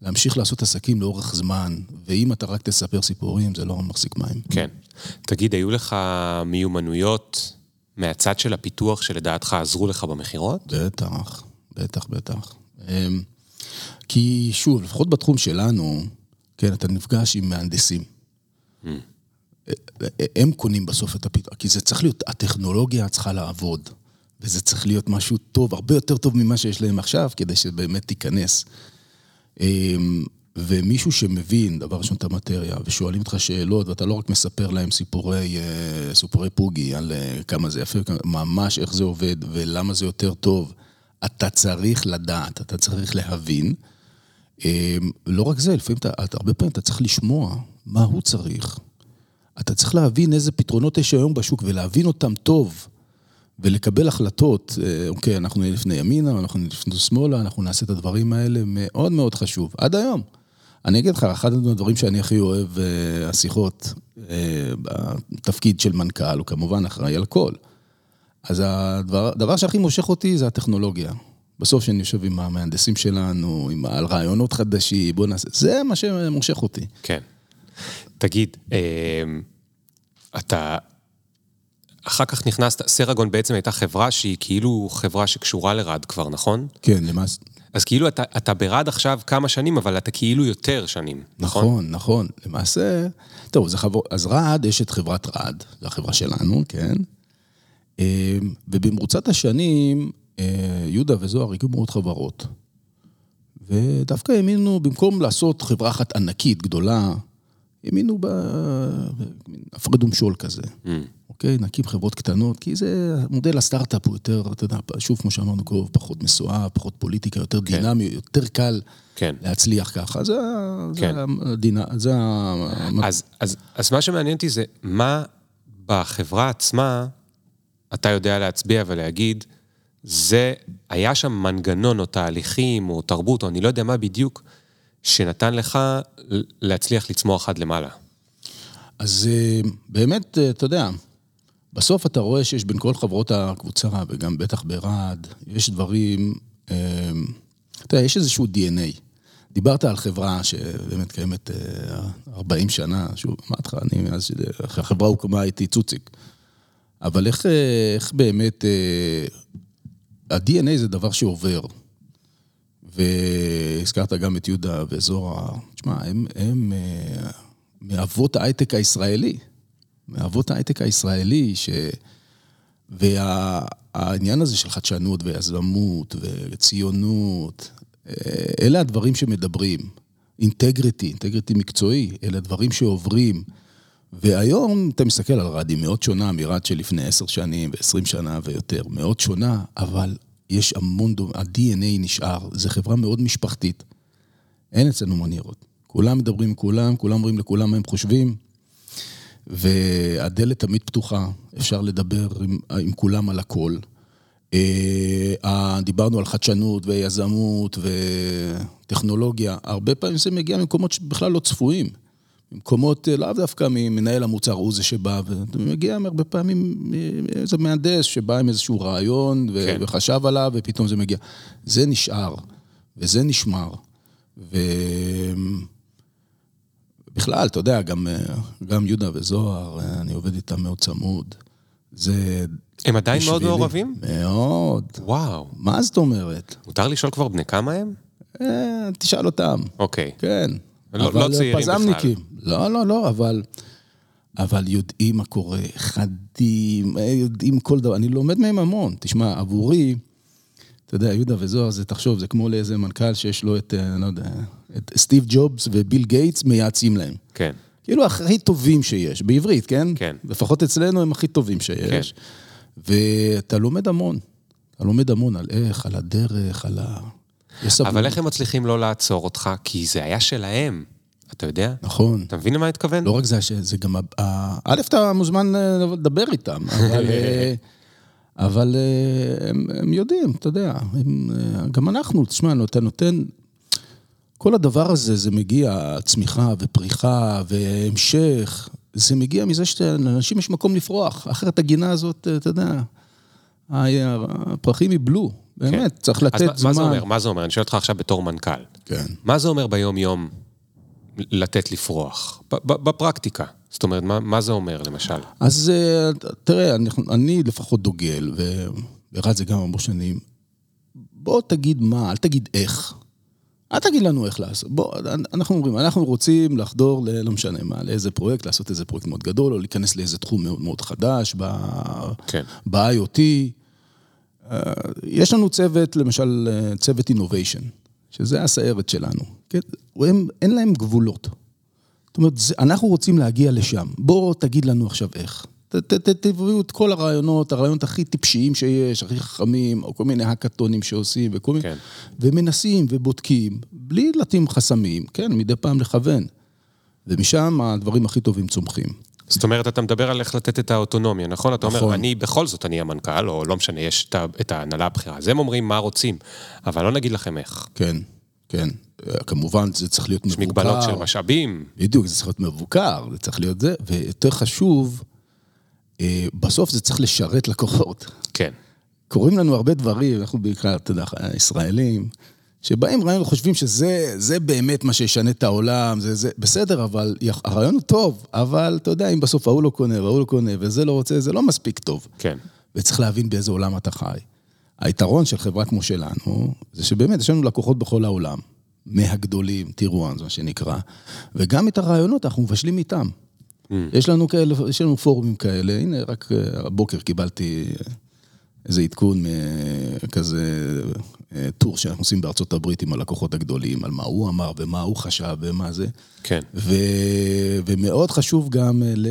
להמשיך לעשות עסקים לאורך זמן, ואם אתה רק תספר סיפורים, זה לא מחזיק מים. כן. תגיד, היו לך מיומנויות מהצד של הפיתוח שלדעתך עזרו לך במכירות? בטח, בטח, בטח. אמ, כי שוב, לפחות בתחום שלנו, כן, אתה נפגש עם מהנדסים. Mm. הם קונים בסוף את הפיתוח, כי זה צריך להיות, הטכנולוגיה צריכה לעבוד, וזה צריך להיות משהו טוב, הרבה יותר טוב ממה שיש להם עכשיו, כדי שבאמת תיכנס. אמ, ומישהו שמבין, דבר ראשון, את המטריה, ושואלים אותך שאלות, ואתה לא רק מספר להם סיפורי, אה, סיפורי פוגי על אה, כמה זה יפה, ממש איך זה עובד ולמה זה יותר טוב. אתה צריך לדעת, אתה צריך להבין. אה, לא רק זה, לפעמים, אתה, הרבה פעמים אתה צריך לשמוע מה הוא צריך. אתה צריך להבין איזה פתרונות יש היום בשוק ולהבין אותם טוב. ולקבל החלטות, אוקיי, אנחנו נהיה לפני ימינה, אנחנו נהיה לפני שמאלה, אנחנו נעשה את הדברים האלה, מאוד מאוד חשוב, עד היום. אני אגיד לך, אחד הדברים שאני הכי אוהב, אה, השיחות אה, בתפקיד של מנכ"ל, הוא כמובן אחראי על כל. אז הדבר שהכי מושך אותי זה הטכנולוגיה. בסוף שאני יושב עם המהנדסים שלנו, עם, על רעיונות חדשים, בוא נעשה, זה מה שמושך אותי. כן. תגיד, אה, אתה אחר כך נכנסת, סרגון בעצם הייתה חברה שהיא כאילו חברה שקשורה לרד כבר, נכון? כן, למעשה. אז כאילו אתה, אתה ברד עכשיו כמה שנים, אבל אתה כאילו יותר שנים, נכון? נכון, נכון. למעשה, טוב, זה חבר... אז רד, יש את חברת רד, זו החברה שלנו, כן? אה, ובמרוצת השנים, אה, יהודה וזוהר הגיעו מאוד חברות. ודווקא האמינו, במקום לעשות חברה אחת ענקית, גדולה, האמינו בהפרד ומשול כזה. Mm. אוקיי? נקים חברות קטנות, כי זה, מודל הסטארט-אפ הוא יותר, אתה יודע, שוב, כמו שאמרנו קרוב, פחות מסואב, פחות פוליטיקה, יותר דינמי, יותר קל כן. להצליח ככה. זה, כן. זה, הדינה, זה ה... אז, אז, אז מה שמעניין אותי זה מה בחברה עצמה אתה יודע להצביע ולהגיד, זה, היה שם מנגנון או תהליכים או תרבות או אני לא יודע מה בדיוק, שנתן לך להצליח לצמוח עד למעלה. אז אה, באמת, אה, אתה יודע, בסוף אתה רואה שיש בין כל חברות הקבוצה, וגם בטח ברעד, יש דברים, אה, אתה יודע, יש איזשהו DNA. דיברת על חברה שבאמת קיימת אה, 40 שנה, שוב, אמרתי לך, אני מאז שהחברה הוקמה הייתי צוציק. אבל איך, אה, איך באמת, אה, ה-DNA זה דבר שעובר. והזכרת גם את יהודה וזוהר, תשמע, הם, הם אה, מאבות ההייטק הישראלי. מאבות ההייטק הישראלי, ש... והעניין הזה של חדשנות ויזמות וציונות, אה, אלה הדברים שמדברים. אינטגריטי, אינטגריטי מקצועי, אלה הדברים שעוברים. והיום אתה מסתכל על רד, היא מאוד שונה מרד של לפני עשר שנים ועשרים שנה ויותר, מאוד שונה, אבל יש המון דומה, ה-DNA נשאר, זו חברה מאוד משפחתית. אין אצלנו מניירות. כולם מדברים עם כולם, כולם אומרים לכולם מה הם חושבים, והדלת תמיד פתוחה, אפשר לדבר עם, עם כולם על הכל. אה, דיברנו על חדשנות ויזמות וטכנולוגיה, הרבה פעמים זה מגיע ממקומות שבכלל לא צפויים. במקומות, אה, לאו דווקא ממנהל המוצר הוא זה שבא, ומגיע הרבה פעמים איזה מהנדס שבא עם איזשהו רעיון ו- כן. וחשב עליו ופתאום זה מגיע. זה נשאר, וזה נשמר. ובכלל, אתה יודע, גם, אה, גם יהודה וזוהר, אה, אני עובד איתם מאוד צמוד. זה... הם עדיין מאוד מעורבים? מאוד. וואו. מה זאת אומרת? מותר לשאול כבר בני כמה הם? אה, תשאל אותם. אוקיי. כן. לא- אבל לא צעירים פזמניקים. לא, לא, לא, אבל... אבל יודעים מה קורה, חדים, אה, יודעים כל דבר. אני לומד מהם המון. תשמע, עבורי, אתה יודע, יהודה וזוהר, זה, תחשוב, זה כמו לאיזה מנכ"ל שיש לו את, אני לא יודע, את סטיב ג'ובס וביל גייטס מייעצים להם. כן. כאילו הכי טובים שיש, בעברית, כן? כן. לפחות אצלנו הם הכי טובים שיש. ואתה לומד המון. אתה לומד המון על איך, על הדרך, על ה... אבל איך הם מצליחים לא לעצור אותך? כי זה היה שלהם, אתה יודע? נכון. אתה מבין למה אני מתכוון? לא רק זה, זה גם... א', אתה מוזמן אה, לדבר איתם, אבל... אה, אבל אה, הם, הם יודעים, אתה יודע, הם, גם אנחנו, תשמע, אתה נותן... כל הדבר הזה, זה מגיע, צמיחה ופריחה והמשך, זה מגיע מזה שלאנשים יש מקום לפרוח, אחרת הגינה הזאת, אתה יודע, הפרחים יבלו, באמת, צריך כן. אז לתת זמן. מה זה אומר? מה זה אומר? אני שואל אותך עכשיו בתור מנכ"ל. כן. מה זה אומר ביום-יום לתת לפרוח? בפרקטיקה. זאת אומרת, מה, מה זה אומר, למשל? אז אה, תראה, אני, אני לפחות דוגל, ורץ זה גם המון שנים, בוא תגיד מה, אל תגיד איך. אל תגיד לנו איך לעשות. בוא, אנחנו אומרים, אנחנו רוצים לחדור, ל, לא משנה מה, לאיזה פרויקט, לעשות איזה פרויקט מאוד גדול, או להיכנס לאיזה תחום מאוד מאוד חדש, ב, כן. ב-IoT. אה, יש לנו צוות, למשל, אה, צוות אינוביישן, שזה הסיירת שלנו. כן? הם, אין להם גבולות. זאת אומרת, אנחנו רוצים להגיע לשם. בוא תגיד לנו עכשיו איך. תביאו את כל הרעיונות, הרעיונות הכי טיפשיים שיש, הכי חכמים, או כל מיני האקתונים שעושים, וכל מיני... כן. ומנסים ובודקים, בלי להתאים חסמים, כן, מדי פעם לכוון. ומשם הדברים הכי טובים צומחים. זאת אומרת, אתה מדבר על איך לתת את האוטונומיה, נכון? אתה אומר, נכון. אני, בכל זאת אני המנכ"ל, או לא משנה, יש את ההנהלה הבכירה. אז הם אומרים מה רוצים, אבל לא נגיד לכם איך. כן, כן. כמובן, זה צריך להיות יש מבוקר. מגבלות של משאבים. בדיוק, זה צריך להיות מבוקר, זה צריך להיות זה, ויותר חשוב, בסוף זה צריך לשרת לקוחות. כן. קורים לנו הרבה דברים, אנחנו בעיקר, אתה יודע, ישראלים, שבאים רעיון וחושבים שזה זה באמת מה שישנה את העולם, זה, זה בסדר, אבל הרעיון הוא טוב, אבל אתה יודע, אם בסוף ההוא לא קונה וההוא לא קונה וזה לא רוצה, זה לא מספיק טוב. כן. וצריך להבין באיזה עולם אתה חי. היתרון של חברה כמו שלנו, זה שבאמת יש לנו לקוחות בכל העולם, מהגדולים, טירו 1, זה מה שנקרא, וגם את הרעיונות אנחנו מבשלים איתם. יש לנו כאלה, יש לנו פורומים כאלה, הנה, רק אה, הבוקר קיבלתי איזה עדכון אה, כזה, אה, טור שאנחנו עושים בארצות הברית עם הלקוחות הגדולים, על מה הוא אמר ומה הוא חשב ומה זה. כן. ו... ומאוד חשוב גם ל...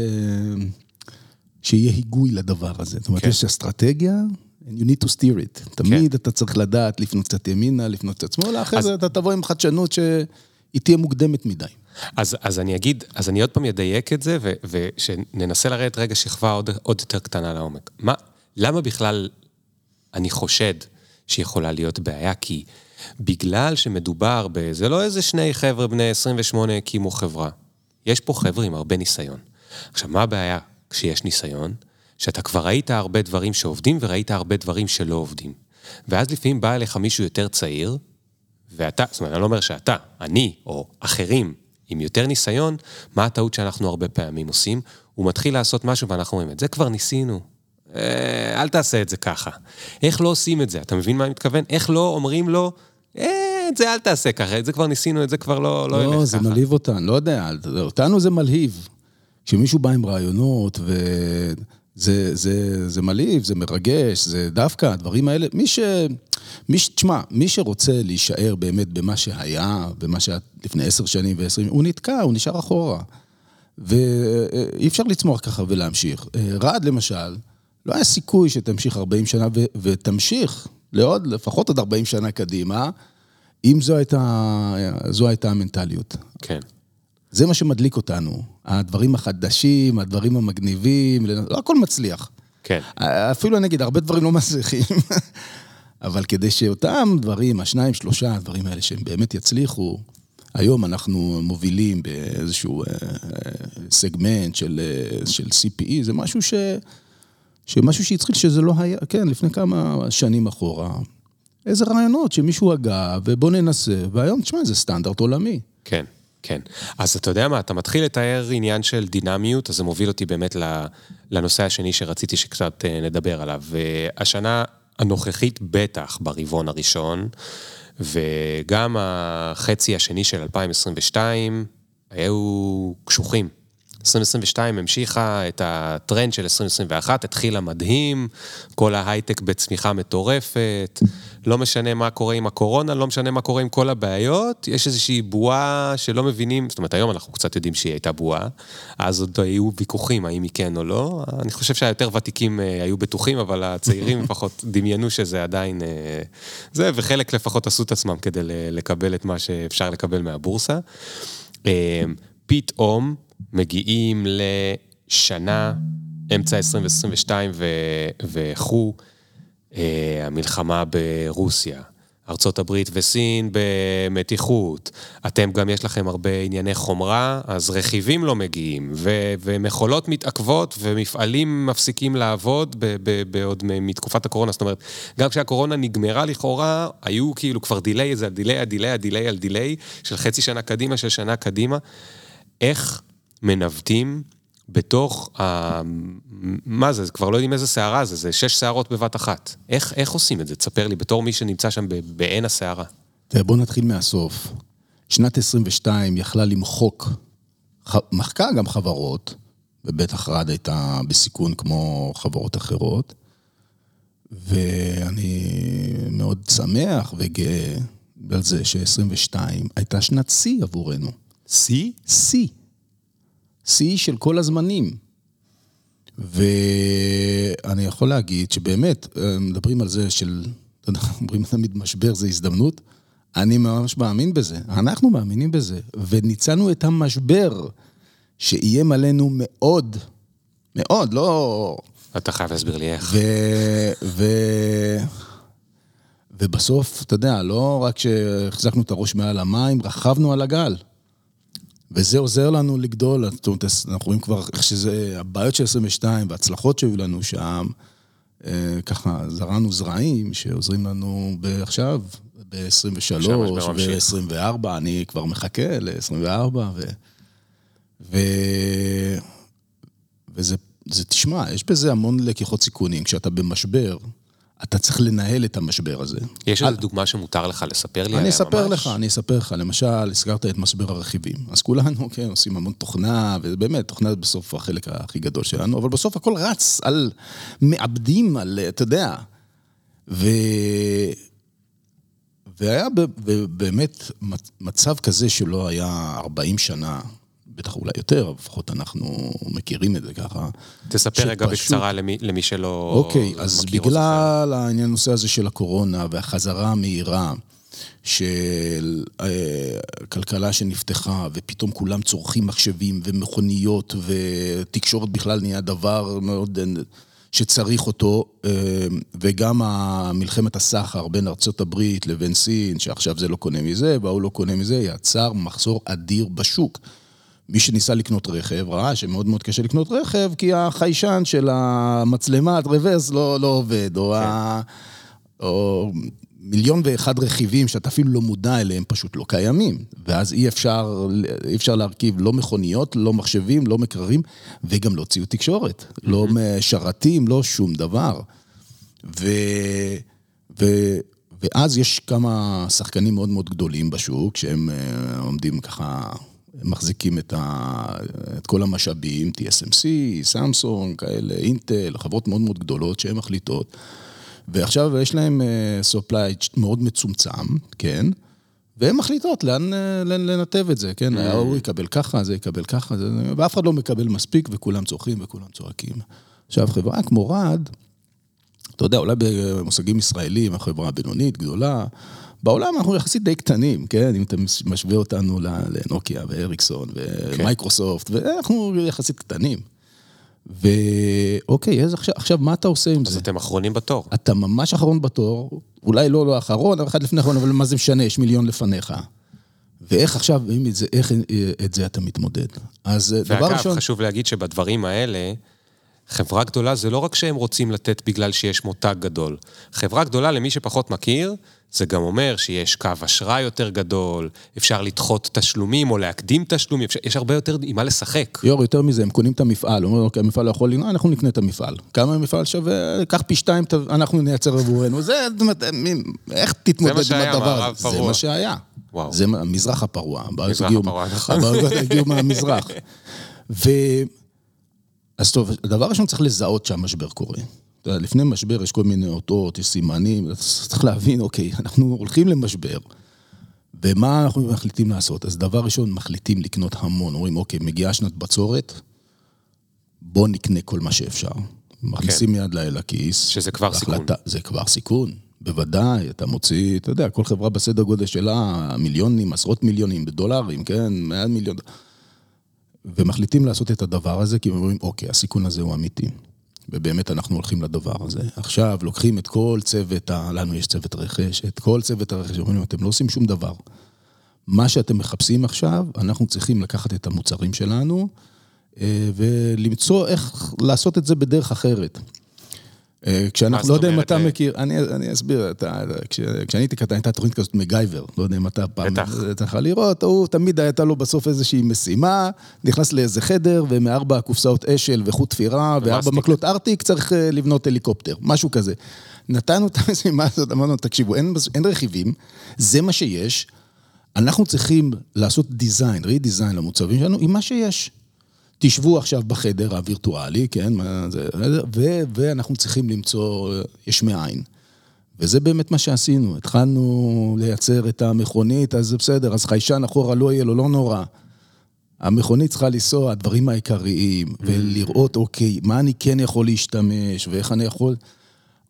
שיהיה היגוי לדבר הזה. זאת אומרת, כן. יש אסטרטגיה, and you need to steer it. תמיד אתה צריך לדעת לפנות קצת ימינה, לפנות קצת שמאלה, אחרי אז- זה אתה תבוא עם חדשנות שהיא תהיה מוקדמת מדי. אז, אז אני אגיד, אז אני עוד פעם אדייק את זה, ו- ושננסה לרדת רגע שכבה עוד, עוד יותר קטנה לעומק. מה, למה בכלל אני חושד שיכולה להיות בעיה? כי בגלל שמדובר ב... זה לא איזה שני חבר'ה בני 28 הקימו חברה. יש פה חבר'ה עם הרבה ניסיון. עכשיו, מה הבעיה כשיש ניסיון? שאתה כבר ראית הרבה דברים שעובדים וראית הרבה דברים שלא עובדים. ואז לפעמים בא אליך מישהו יותר צעיר, ואתה, זאת אומרת, אני לא אומר שאתה, אני או אחרים עם יותר ניסיון, מה הטעות שאנחנו הרבה פעמים עושים? הוא מתחיל לעשות משהו ואנחנו אומרים, את זה כבר ניסינו. אה, אל תעשה את זה ככה. איך לא עושים את זה? אתה מבין מה אני מתכוון? איך לא אומרים לו, אה, את זה אל תעשה ככה, את זה כבר ניסינו, את זה כבר לא, לא ילך לא, ככה. זה מלהיב אותנו, לא יודע, אותנו זה מלהיב. כשמישהו בא עם רעיונות, וזה זה, זה מלהיב, זה מרגש, זה דווקא, הדברים האלה, מי ש... מי. תשמע, מי שרוצה להישאר באמת במה שהיה, במה שהיה לפני עשר שנים ועשרים, הוא נתקע, הוא נשאר אחורה. ואי אפשר לצמוח ככה ולהמשיך. רעד למשל, לא היה סיכוי שתמשיך 40 שנה ו... ותמשיך לעוד, לפחות עוד 40 שנה קדימה, אם זו הייתה, זו הייתה המנטליות. כן. זה מה שמדליק אותנו. הדברים החדשים, הדברים המגניבים, לא הכל מצליח. כן. אפילו אני אגיד, הרבה דברים לא מצליחים. אבל כדי שאותם דברים, השניים, שלושה הדברים האלה, שהם באמת יצליחו, היום אנחנו מובילים באיזשהו אה, סגמנט של, אה, של CPE, זה משהו ש... שמשהו שהתחיל שזה לא היה, כן, לפני כמה שנים אחורה. איזה רעיונות שמישהו הגה, ובוא ננסה, והיום, תשמע, זה סטנדרט עולמי. כן, כן. אז אתה יודע מה, אתה מתחיל לתאר עניין של דינמיות, אז זה מוביל אותי באמת לנושא השני שרציתי שקצת אה, נדבר עליו. והשנה הנוכחית בטח ברבעון הראשון, וגם החצי השני של 2022 היו קשוחים. 2022 המשיכה את הטרנד של 2021, התחילה מדהים, כל ההייטק בצמיחה מטורפת, לא משנה מה קורה עם הקורונה, לא משנה מה קורה עם כל הבעיות, יש איזושהי בועה שלא מבינים, זאת אומרת, היום אנחנו קצת יודעים שהיא הייתה בועה, אז עוד היו ויכוחים האם היא כן או לא, אני חושב שהיותר ותיקים אה, היו בטוחים, אבל הצעירים לפחות דמיינו שזה עדיין אה, זה, וחלק לפחות עשו את עצמם כדי לקבל את מה שאפשר לקבל מהבורסה. אה, פתאום מגיעים לשנה, אמצע 2022 ו- וכו', אה, המלחמה ברוסיה, ארצות הברית וסין במתיחות, אתם גם יש לכם הרבה ענייני חומרה, אז רכיבים לא מגיעים, ו- ומכולות מתעכבות ומפעלים מפסיקים לעבוד ב- ב- מ- מתקופת הקורונה, זאת אומרת, גם כשהקורונה נגמרה לכאורה, היו כאילו כבר delay, זה ה delay, ה delay, ה delay על delay, של חצי שנה קדימה, של שנה קדימה. איך מנווטים בתוך ה... מה זה, כבר לא יודעים איזה סערה זה, זה שש סערות בבת אחת. איך, איך עושים את זה? תספר לי, בתור מי שנמצא שם בעין הסערה. תראה, בוא נתחיל מהסוף. שנת 22 יכלה למחוק, מחקה גם חברות, ובטח רד הייתה בסיכון כמו חברות אחרות, ואני מאוד שמח וגאה על זה ש-22 הייתה שנת שיא עבורנו. שיא? שיא. שיא של כל הזמנים. ואני יכול להגיד שבאמת, אה, מדברים על זה של, אתה יודע, אומרים תמיד משבר זה הזדמנות, אני ממש מאמין בזה, אנחנו מאמינים בזה, וניצלנו את המשבר שאיים עלינו מאוד, מאוד, לא... אתה חייב להסביר לי איך. ו... ו... ובסוף, אתה יודע, לא רק שהחזקנו את הראש מעל המים, רכבנו על הגל. וזה עוזר לנו לגדול, זאת אומרת, אנחנו רואים כבר איך שזה, הבעיות של 22 וההצלחות שהיו לנו שם, אה, ככה זרענו זרעים שעוזרים לנו עכשיו, ב-23 שהמשבר ממשיך. ו-24, אני כבר מחכה ל-24, ו... ו... וזה, זה, תשמע, יש בזה המון לקיחות סיכונים. כשאתה במשבר, אתה צריך לנהל את המשבר הזה. יש איזו דוגמה שמותר לך לספר לי אני עליה אספר ממש? לך, אני אספר לך. למשל, הזכרת את משבר הרכיבים. אז כולנו, כן, עושים המון תוכנה, ובאמת, תוכנה בסוף החלק הכי גדול שלנו, אבל בסוף הכל רץ על מעבדים, על, אתה יודע. ו... והיה באמת מצב כזה שלא היה 40 שנה, בטח אולי יותר, לפחות אנחנו מכירים את זה ככה. תספר רגע בקצרה למי, למי שלא אוקיי, אז בגלל העניין הנושא הזה של הקורונה והחזרה המהירה של אה, כלכלה שנפתחה, ופתאום כולם צורכים מחשבים ומכוניות, ותקשורת בכלל נהיה דבר מאוד... שצריך אותו, אה, וגם מלחמת הסחר בין ארצות הברית לבין סין, שעכשיו זה לא קונה מזה, והוא לא קונה מזה, יצר מחסור אדיר בשוק. מי שניסה לקנות רכב ראה שמאוד מאוד קשה לקנות רכב, כי החיישן של המצלמת רוורס לא, לא עובד, או, כן. ה... או מיליון ואחד רכיבים שאתה אפילו לא מודע אליהם פשוט לא קיימים. ואז אי אפשר, אי אפשר להרכיב לא מכוניות, לא מחשבים, לא מקררים, וגם לא ציוד תקשורת. Mm-hmm. לא שרתים, לא שום דבר. ו... ו... ואז יש כמה שחקנים מאוד מאוד גדולים בשוק, שהם אה, עומדים ככה, מחזיקים את, ה... את כל המשאבים, TSMC, סמסונג, כאלה, אינטל, חברות מאוד מאוד גדולות שהן מחליטות. ועכשיו יש להם supply מאוד מצומצם, כן? והן מחליטות לאן לנתב את זה, כן? ההוא יקבל ככה, זה יקבל ככה, זה... ואף אחד לא מקבל מספיק, וכולם צורכים וכולם צועקים. עכשיו, חברה כמו רד, אתה יודע, אולי במושגים ישראלים, החברה בינונית, גדולה, בעולם אנחנו יחסית די קטנים, כן? אם אתה משווה אותנו לנוקיה ואריקסון ומייקרוסופט, ואנחנו יחסית קטנים. ואוקיי, אז עכשיו, עכשיו מה אתה עושה עם אז זה? אז אתם אחרונים בתור. אתה ממש אחרון בתור, אולי לא, לא אחרון, אבל אחד לפני אחרון, אבל מה זה משנה, יש מיליון לפניך. ואיך עכשיו, אם זה, איך את זה אתה מתמודד? אז ואגב, דבר ראשון... ואגב, חשוב להגיד שבדברים האלה, חברה גדולה זה לא רק שהם רוצים לתת בגלל שיש מותג גדול. חברה גדולה, למי שפחות מכיר, זה גם אומר שיש קו אשראי יותר גדול, אפשר לדחות תשלומים או להקדים תשלומים, אפשר, יש הרבה יותר עם מה לשחק. יור, יותר מזה, הם קונים את המפעל, אומרים, אוקיי, המפעל לא יכול לנוע, אנחנו נקנה את המפעל. כמה המפעל שווה? קח פי שתיים, אנחנו נייצר עבורנו. זה, זאת אומרת, איך תתמודד עם הדבר הזה? זה מה שהיה. וואו. זה מזרח הפרוע. מזרח הפרוע, נכון. הבעיות הגיעו מהמזרח. ו... אז טוב, הדבר ראשון צריך לזהות שהמשבר קורה. אתה יודע, לפני משבר יש כל מיני אותות, יש סימנים, צריך להבין, אוקיי, אנחנו הולכים למשבר, ומה אנחנו מחליטים לעשות? אז דבר ראשון, מחליטים לקנות המון, אומרים, אוקיי, מגיעה שנת בצורת, בוא נקנה כל מה שאפשר. מכניסים כן. יד לכיס. שזה כבר סיכון. זה כבר סיכון, בוודאי, אתה מוציא, אתה יודע, כל חברה בסדר גודל שלה, מיליונים, עשרות מיליונים, בדולרים, כן, מעל מיליון. ומחליטים לעשות את הדבר הזה, כי הם אומרים, אוקיי, הסיכון הזה הוא אמיתי. ובאמת אנחנו הולכים לדבר הזה. עכשיו לוקחים את כל צוות, ה... לנו יש צוות רכש, את כל צוות הרכש, אומרים, אתם לא עושים שום דבר. מה שאתם מחפשים עכשיו, אנחנו צריכים לקחת את המוצרים שלנו אה, ולמצוא איך לעשות את זה בדרך אחרת. אה, כשאנחנו, לא יודע אם אתה אה? מכיר, אני אסביר, כשאני הייתי קטן הייתה תוכנית כזאת מגייבר, לא יודע אם אתה פעם צריך לראות, הוא תמיד הייתה לו בסוף איזושהי משימה, נכנס לאיזה חדר, ומארבע קופסאות אשל וחוט תפירה, וארבע מקלות ארטיק, צריך אה, לבנות הליקופטר, משהו כזה. נתנו את המשימה הזאת, אמרנו, תקשיבו, אין רכיבים, זה מה שיש, אנחנו צריכים לעשות דיזיין, רי-דיזיין למוצבים שלנו, עם מה שיש. תשבו עכשיו בחדר הווירטואלי, כן, ו, ואנחנו צריכים למצוא יש מאין. וזה באמת מה שעשינו, התחלנו לייצר את המכונית, אז זה בסדר, אז חיישן אחורה לא יהיה לו, לא נורא. המכונית צריכה לנסוע, הדברים העיקריים, ולראות, אוקיי, מה אני כן יכול להשתמש, ואיך אני יכול...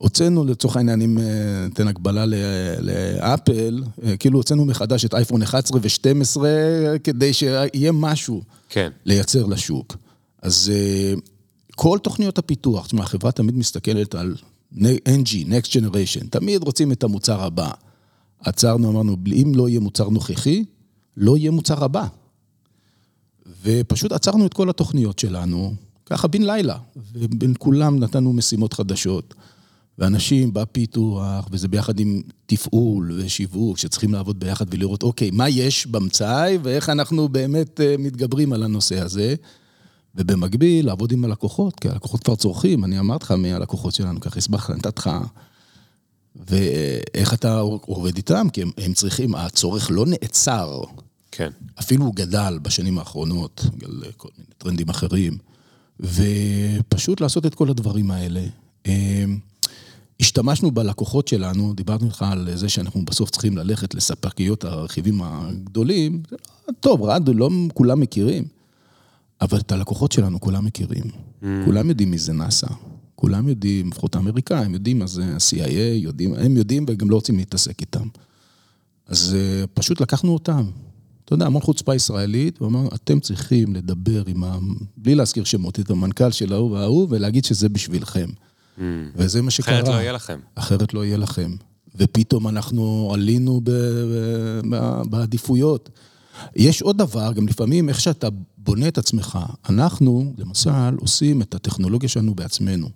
הוצאנו לצורך העניין, אם ניתן אה, הקבלה לאפל, אה, כאילו הוצאנו מחדש את אייפון 11 ו-12 כדי שיהיה משהו כן. לייצר לשוק. אז אה, כל תוכניות הפיתוח, זאת אומרת, החברה תמיד מסתכלת על NG, Next Generation, תמיד רוצים את המוצר הבא. עצרנו, אמרנו, אם לא יהיה מוצר נוכחי, לא יהיה מוצר הבא. ופשוט עצרנו את כל התוכניות שלנו, ככה בן לילה, ובין כולם נתנו משימות חדשות. ואנשים בפיתוח, וזה ביחד עם תפעול ושיווק, שצריכים לעבוד ביחד ולראות, אוקיי, מה יש במצאי, ואיך אנחנו באמת אה, מתגברים על הנושא הזה. ובמקביל, לעבוד עם הלקוחות, כי הלקוחות כבר צורכים, אני אמרתי לך מי הלקוחות שלנו, ככה הסבכת, נתת לך. ואיך אתה עובד איתם, כי הם, הם צריכים, הצורך לא נעצר. כן. אפילו הוא גדל בשנים האחרונות, בגלל כל מיני טרנדים אחרים. ופשוט לעשות את כל הדברים האלה. אה, השתמשנו בלקוחות שלנו, דיברנו איתך על זה שאנחנו בסוף צריכים ללכת לספקיות הרכיבים הגדולים, טוב, רדיו לא כולם מכירים, אבל את הלקוחות שלנו כולם מכירים. Mm. כולם יודעים מי זה נאסא, כולם יודעים, לפחות האמריקאים, יודעים מה זה ה-CIA, הם יודעים וגם לא רוצים להתעסק איתם. אז uh, פשוט לקחנו אותם. אתה יודע, המון חוצפה ישראלית, ואמרנו, אתם צריכים לדבר עם ה... בלי להזכיר שמות, את המנכ"ל של ההוא וההוא, ולהגיד שזה בשבילכם. Mm. וזה מה שקרה. אחרת לא יהיה לכם. אחרת לא יהיה לכם. ופתאום אנחנו עלינו בעדיפויות. יש עוד דבר, גם לפעמים איך שאתה בונה את עצמך. אנחנו, למשל, עושים את הטכנולוגיה שלנו בעצמנו.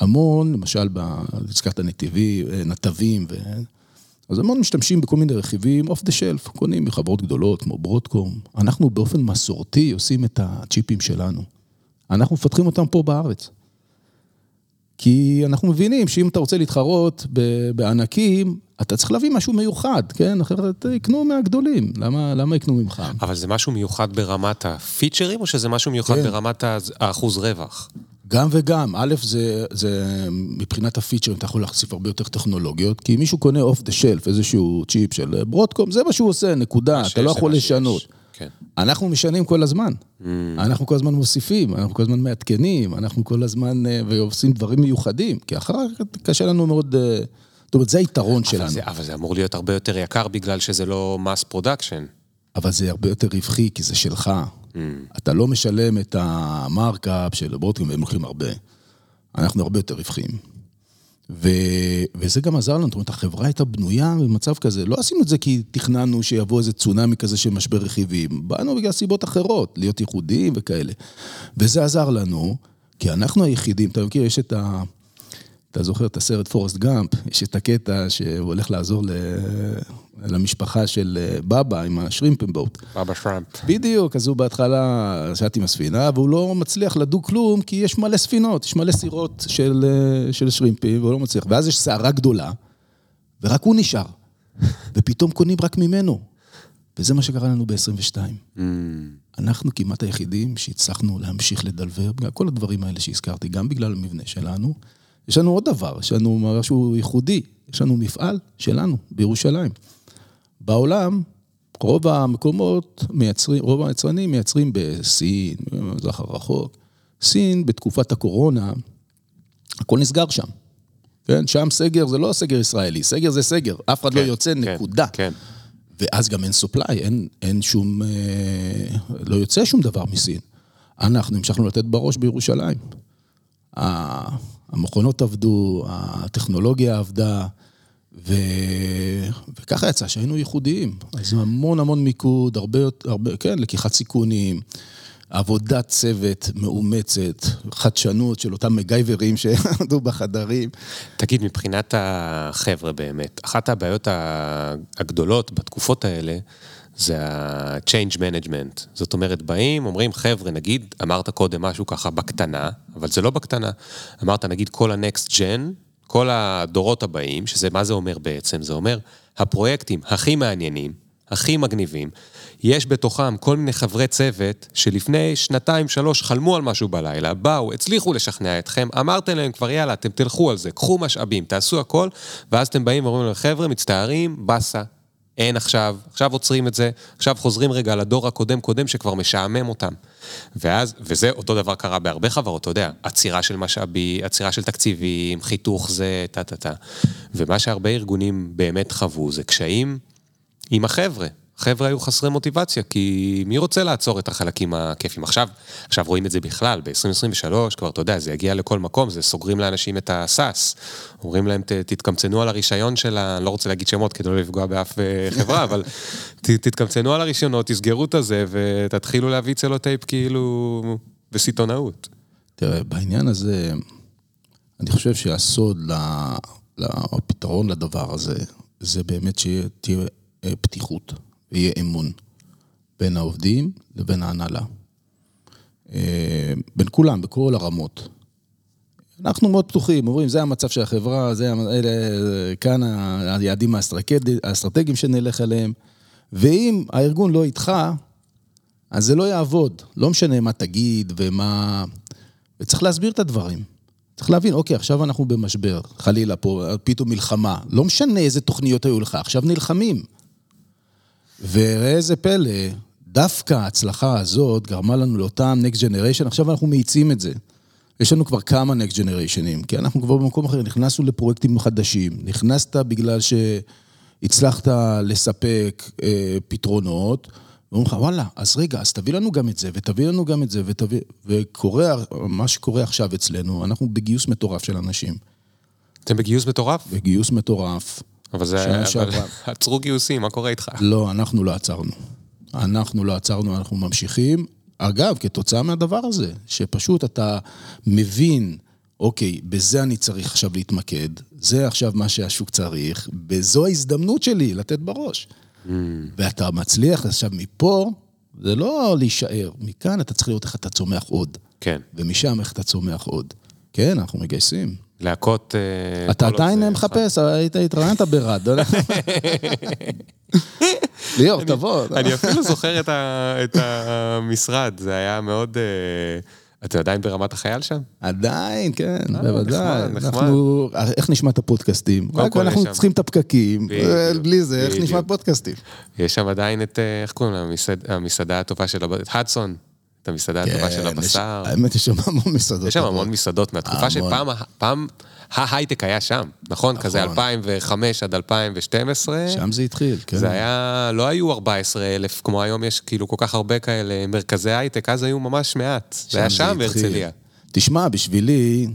המון, למשל, הזכרת נתיבים, נתבים, ו... אז המון משתמשים בכל מיני רכיבים off the shelf, קונים מחברות גדולות כמו Broadcom. אנחנו באופן מסורתי עושים את הצ'יפים שלנו. אנחנו מפתחים אותם פה בארץ. כי אנחנו מבינים שאם אתה רוצה להתחרות בענקים, אתה צריך להביא משהו מיוחד, כן? אחרת יקנו מהגדולים, למה, למה יקנו ממך? אבל זה משהו מיוחד ברמת הפיצ'רים, או שזה משהו מיוחד כן. ברמת האחוז רווח? גם וגם, א', זה, זה מבחינת הפיצ'רים, אתה יכול להחשיף הרבה יותר טכנולוגיות, כי אם מישהו קונה off the shelf, איזשהו צ'יפ של Broadcom, זה מה שהוא עושה, נקודה, אתה לא יכול לשנות. כן. אנחנו משנים כל הזמן. Mm. אנחנו כל הזמן מוסיפים, אנחנו כל הזמן מעדכנים, אנחנו כל הזמן, אה, ועושים דברים מיוחדים, כי אחר כך קשה לנו מאוד... אה, זאת אומרת, זה היתרון אבל שלנו. זה, אבל זה אמור להיות הרבה יותר יקר בגלל שזה לא mass production. אבל זה הרבה יותר רווחי, כי זה שלך. Mm. אתה לא משלם את ה markup של Broadcom, והם לוקחים הרבה. אנחנו הרבה יותר רווחיים. ו... וזה גם עזר לנו, זאת אומרת, החברה הייתה בנויה במצב כזה. לא עשינו את זה כי תכננו שיבוא איזה צונאמי כזה של משבר רכיבים. באנו בגלל סיבות אחרות, להיות ייחודיים וכאלה. וזה עזר לנו, כי אנחנו היחידים, אתה מכיר, יש את ה... אתה זוכר את הסרט פורסט גאמפ, יש את הקטע שהוא הולך לעזור ל... למשפחה של אה, בבא עם השרימפנבוט. בבא שרמפ. בדיוק, אז הוא בהתחלה שט עם הספינה, והוא לא מצליח לדוג כלום, כי יש מלא ספינות, יש מלא סירות של, אה, של שרימפים, והוא לא מצליח. ואז יש סערה גדולה, ורק הוא נשאר. ופתאום קונים רק ממנו. וזה מה שקרה לנו ב-22. Mm. אנחנו כמעט היחידים שהצלחנו להמשיך לדלבר, בגלל כל הדברים האלה שהזכרתי, גם בגלל המבנה שלנו. יש לנו עוד דבר, יש לנו משהו ייחודי, יש לנו מפעל שלנו בירושלים. בעולם, רוב המקומות מייצרים, רוב היצרנים מייצרים בסין, במזרח הרחוק. סין, בתקופת הקורונה, הכל נסגר שם. כן, שם סגר זה לא סגר ישראלי, סגר זה סגר, אף אחד לא כן, לא יוצא, כן, נקודה. כן. ואז גם אין סופליי, אין, אין שום, אה, לא יוצא שום דבר מסין. אנחנו המשכנו לתת בראש בירושלים. המכונות עבדו, הטכנולוגיה עבדה, ו... וככה יצא שהיינו ייחודיים. אז המון המון מיקוד, הרבה, הרבה, כן, לקיחת סיכונים, עבודת צוות מאומצת, חדשנות של אותם מגייברים שעמדו בחדרים. תגיד, מבחינת החבר'ה באמת, אחת הבעיות הגדולות בתקופות האלה, זה ה-change management. זאת אומרת, באים, אומרים, חבר'ה, נגיד, אמרת קודם משהו ככה בקטנה, אבל זה לא בקטנה. אמרת, נגיד, כל ה-next gen, כל הדורות הבאים, שזה, מה זה אומר בעצם? זה אומר, הפרויקטים הכי מעניינים, הכי מגניבים, יש בתוכם כל מיני חברי צוות שלפני שנתיים, שלוש חלמו על משהו בלילה, באו, הצליחו לשכנע אתכם, אמרתם להם כבר, יאללה, אתם תלכו על זה, קחו משאבים, תעשו הכל, ואז אתם באים ואומרים להם, חבר'ה, מצטערים, באסה, אין עכשיו, עכשיו עוצרים את זה, עכשיו חוזרים רגע לדור הקודם-קודם שכבר משעמם אותם. ואז, וזה אותו דבר קרה בהרבה חברות, אתה יודע, עצירה של משאבי, עצירה של תקציבים, חיתוך זה, טה-טה-טה. ומה שהרבה ארגונים באמת חוו זה קשיים עם החבר'ה. חבר'ה היו חסרי מוטיבציה, כי מי רוצה לעצור את החלקים הכיפים? עכשיו, עכשיו רואים את זה בכלל, ב-2023 כבר, אתה יודע, זה יגיע לכל מקום, זה סוגרים לאנשים את הסאס. אומרים להם, תתקמצנו על הרישיון של ה... אני לא רוצה להגיד שמות כדי לא לפגוע באף אה, חברה, אבל תתקמצנו על הרישיונות, תסגרו את הזה ותתחילו להביא צלוטייפ כאילו בסיטונאות. תראה, בעניין הזה, אני חושב שהסוד לפתרון לדבר הזה, זה באמת שתהיה אה, פתיחות. ויהיה אמון בין העובדים לבין ההנהלה. אה, בין כולם, בכל הרמות. אנחנו מאוד פתוחים, אומרים, זה המצב של החברה, זה, אלה, כאן היעדים האסטרטגיים שנלך עליהם, ואם הארגון לא איתך, אז זה לא יעבוד. לא משנה מה תגיד ומה... וצריך להסביר את הדברים. צריך להבין, אוקיי, עכשיו אנחנו במשבר, חלילה פה, פתאום מלחמה. לא משנה איזה תוכניות היו לך, עכשיו נלחמים. וראה איזה פלא, דווקא ההצלחה הזאת גרמה לנו לאותם Next Generation, עכשיו אנחנו מאיצים את זה. יש לנו כבר כמה Next Generationים, כי אנחנו כבר במקום אחר, נכנסנו לפרויקטים חדשים. נכנסת בגלל שהצלחת לספק אה, פתרונות, ואומרים לך, וואלה, אז רגע, אז תביא לנו גם את זה, ותביא לנו גם את זה, ותביא... וקורה, מה שקורה עכשיו אצלנו, אנחנו בגיוס מטורף של אנשים. אתם בגיוס מטורף? בגיוס מטורף. אבל זה... שנה אבל שעברה. עצרו גיוסים, מה קורה איתך? לא, אנחנו לא עצרנו. אנחנו לא עצרנו, אנחנו ממשיכים. אגב, כתוצאה מהדבר הזה, שפשוט אתה מבין, אוקיי, בזה אני צריך עכשיו להתמקד, זה עכשיו מה שהשוק צריך, וזו ההזדמנות שלי לתת בראש. ואתה מצליח עכשיו מפה, זה לא להישאר, מכאן אתה צריך לראות איך אתה צומח עוד, כן. ומשם איך אתה צומח עוד. כן, אנחנו מגייסים. להקות... אה, אתה עדיין מחפש, היית, התראיינת ברד. לא יודע. ליאור, תבוא. אני אפילו זוכר את, המשרד, זה היה מאוד... אה, אתה עדיין ברמת החייל שם? עדיין, כן, אה, בוודאי. נחמד, נחמד. אנחנו, איך נשמע את הפודקאסטים? קודם רק כל אנחנו צריכים את הפקקים, בלי זה, איך. נשמע פודקאסטים? יש שם עדיין את, איך קוראים לה, המסעד, המסעדה הטובה של הבשר, את הדסון, את המסעדה הטובה של כן, יש- הבשר. האמת, יש שם המון מסעדות. יש שם. המון מסעדות מהתקופה. שפעם, פעם ההייטק היה שם, נכון? כזה נכון. 2005 עד 2012. שם זה התחיל, כן. זה היה, לא היו 14 אלף, כמו היום יש כאילו כל כך הרבה כאלה מרכזי הייטק, אז היו ממש מעט. זה היה שם. בהרצליה. תשמע, בשבילי,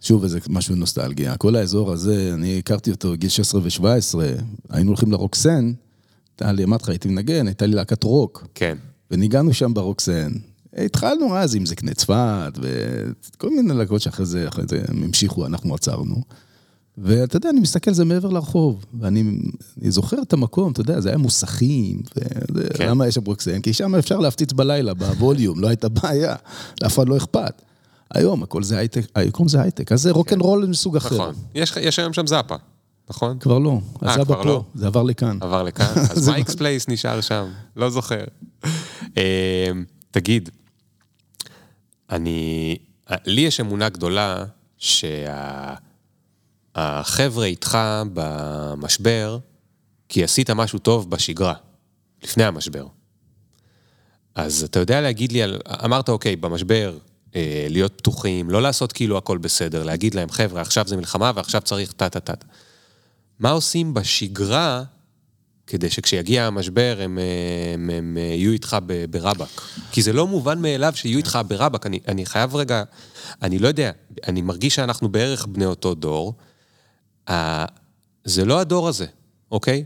שוב, איזה משהו נוסטלגיה. כל האזור הזה, אני הכרתי אותו בגיל 16 ו-17, היינו הולכים לרוקסן, אמרתי לך, הייתי מנגן, הייתה לי להקת רוק. כן. וניגענו שם ברוקסן. התחלנו אז עם זקני צפת, וכל מיני להקות שאחרי זה, אחרי זה הם המשיכו, אנחנו עצרנו. ואתה יודע, אני מסתכל, זה מעבר לרחוב, ואני אני זוכר את המקום, אתה יודע, זה היה מוסכים, וזה, כן. למה יש שם רוקסן? כי שם אפשר להפציץ בלילה, בווליום, לא הייתה בעיה, לאף אחד לא אכפת. היום הכל זה הייטק, היום זה הייטק, אז זה רוקנרול מסוג אחר. נכון. יש יש היום שם זאפה, נכון? כבר לא, אה, עזב כבר פה, לא? זה עבר לכאן. עבר לכאן, אז Mike's Place נשאר שם, לא זוכר. אה, תגיד, אני, לי יש אמונה גדולה שהחבר'ה איתך במשבר, כי עשית משהו טוב בשגרה, לפני המשבר. אז אתה יודע להגיד לי, על, אמרת, אוקיי, במשבר, אה, להיות פתוחים, לא לעשות כאילו הכל בסדר, להגיד להם, חבר'ה, עכשיו זה מלחמה ועכשיו צריך טה-טה-טה. מה עושים בשגרה כדי שכשיגיע המשבר הם, אה, הם, הם אה, יהיו איתך ברבאק? כי זה לא מובן מאליו שיהיו איתך ברבאק. אני, אני חייב רגע, אני לא יודע, אני מרגיש שאנחנו בערך בני אותו דור. זה לא הדור הזה, אוקיי?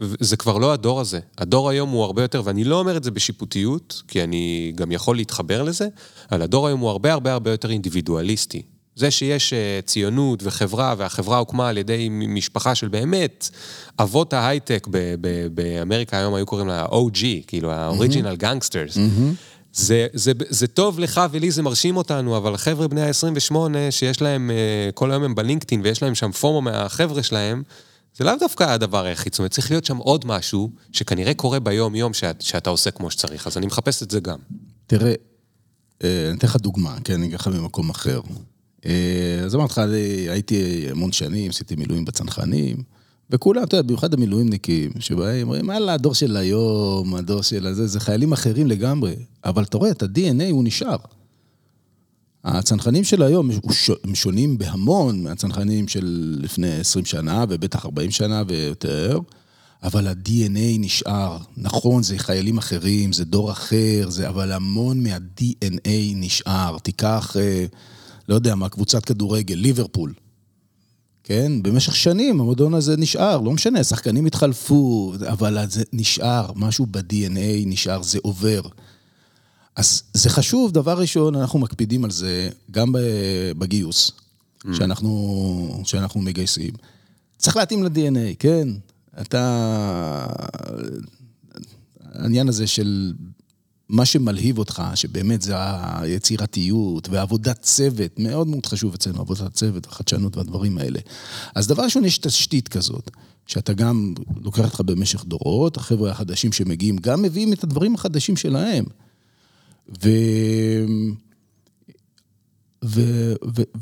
זה כבר לא הדור הזה. הדור היום הוא הרבה יותר, ואני לא אומר את זה בשיפוטיות, כי אני גם יכול להתחבר לזה, אבל הדור היום הוא הרבה הרבה הרבה יותר אינדיבידואליסטי. זה שיש אה, ציונות וחברה, והחברה הוקמה על ידי משפחה של באמת אבות ההייטק ב- ב- באמריקה, היום היו קוראים לה OG, כאילו ה-Original Gangsters. זה, זה, זה טוב לך ולי, זה מרשים אותנו, אבל החבר'ה בני ה-28, שיש להם, אה, כל היום הם בלינקדאין ויש להם שם פומו מהחבר'ה שלהם, זה לאו דווקא הדבר היחיד, זאת אומרת, צריך להיות שם עוד משהו שכנראה קורה ביום-יום שאת, שאתה עושה כמו שצריך, אז אני מחפש את זה גם. תראה, אה, אני אתן לך דוגמה, כן, אני אגיד לך ממקום אחר. אה, אז אמרתי לך, הייתי המון שנים, עשיתי מילואים בצנחנים, וכולם, אתה יודע, במיוחד המילואימניקים, שבאים, אומרים, יאללה, הדור של היום, הדור של הזה, זה חיילים אחרים לגמרי. אבל אתה רואה, את ה-DNA הוא נשאר. הצנחנים של היום הם שונים בהמון מהצנחנים של לפני 20 שנה, ובטח 40 שנה ויותר, אבל ה-DNA נשאר. נכון, זה חיילים אחרים, זה דור אחר, זה, אבל המון מה-DNA נשאר. תיקח, אה, לא יודע מה, קבוצת כדורגל, ליברפול. כן? במשך שנים המועדון הזה נשאר, לא משנה, שחקנים התחלפו, אבל זה נשאר, משהו ב-DNA נשאר, זה עובר. אז זה חשוב, דבר ראשון, אנחנו מקפידים על זה גם בגיוס, שאנחנו, שאנחנו מגייסים. צריך להתאים ל-DNA, כן? אתה... העניין הזה של מה שמלהיב אותך, שבאמת זה היצירתיות ועבודת צוות, מאוד מאוד חשוב אצלנו, עבודת צוות וחדשנות והדברים האלה. אז דבר ראשון, יש תשתית כזאת, שאתה גם לוקח אותך במשך דורות, החבר'ה החדשים שמגיעים גם מביאים את הדברים החדשים שלהם. ו- ו-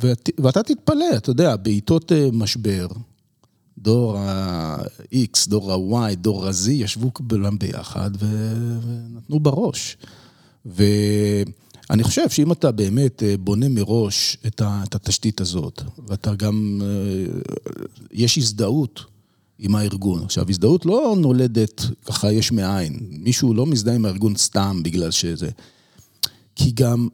ו- ואתה תתפלא, אתה יודע, בעיתות אה, משבר, דור ה-X, דור ה-Y, דור ה-Z, ישבו כולם ביחד ו- ונתנו בראש. ואני חושב שאם אתה באמת אה, בונה מראש את התשתית הזאת, ואתה גם, אה, יש הזדהות עם הארגון. עכשיו, הזדהות לא נולדת ככה יש מאין. מישהו לא מזדהה עם הארגון סתם בגלל שזה... כי גם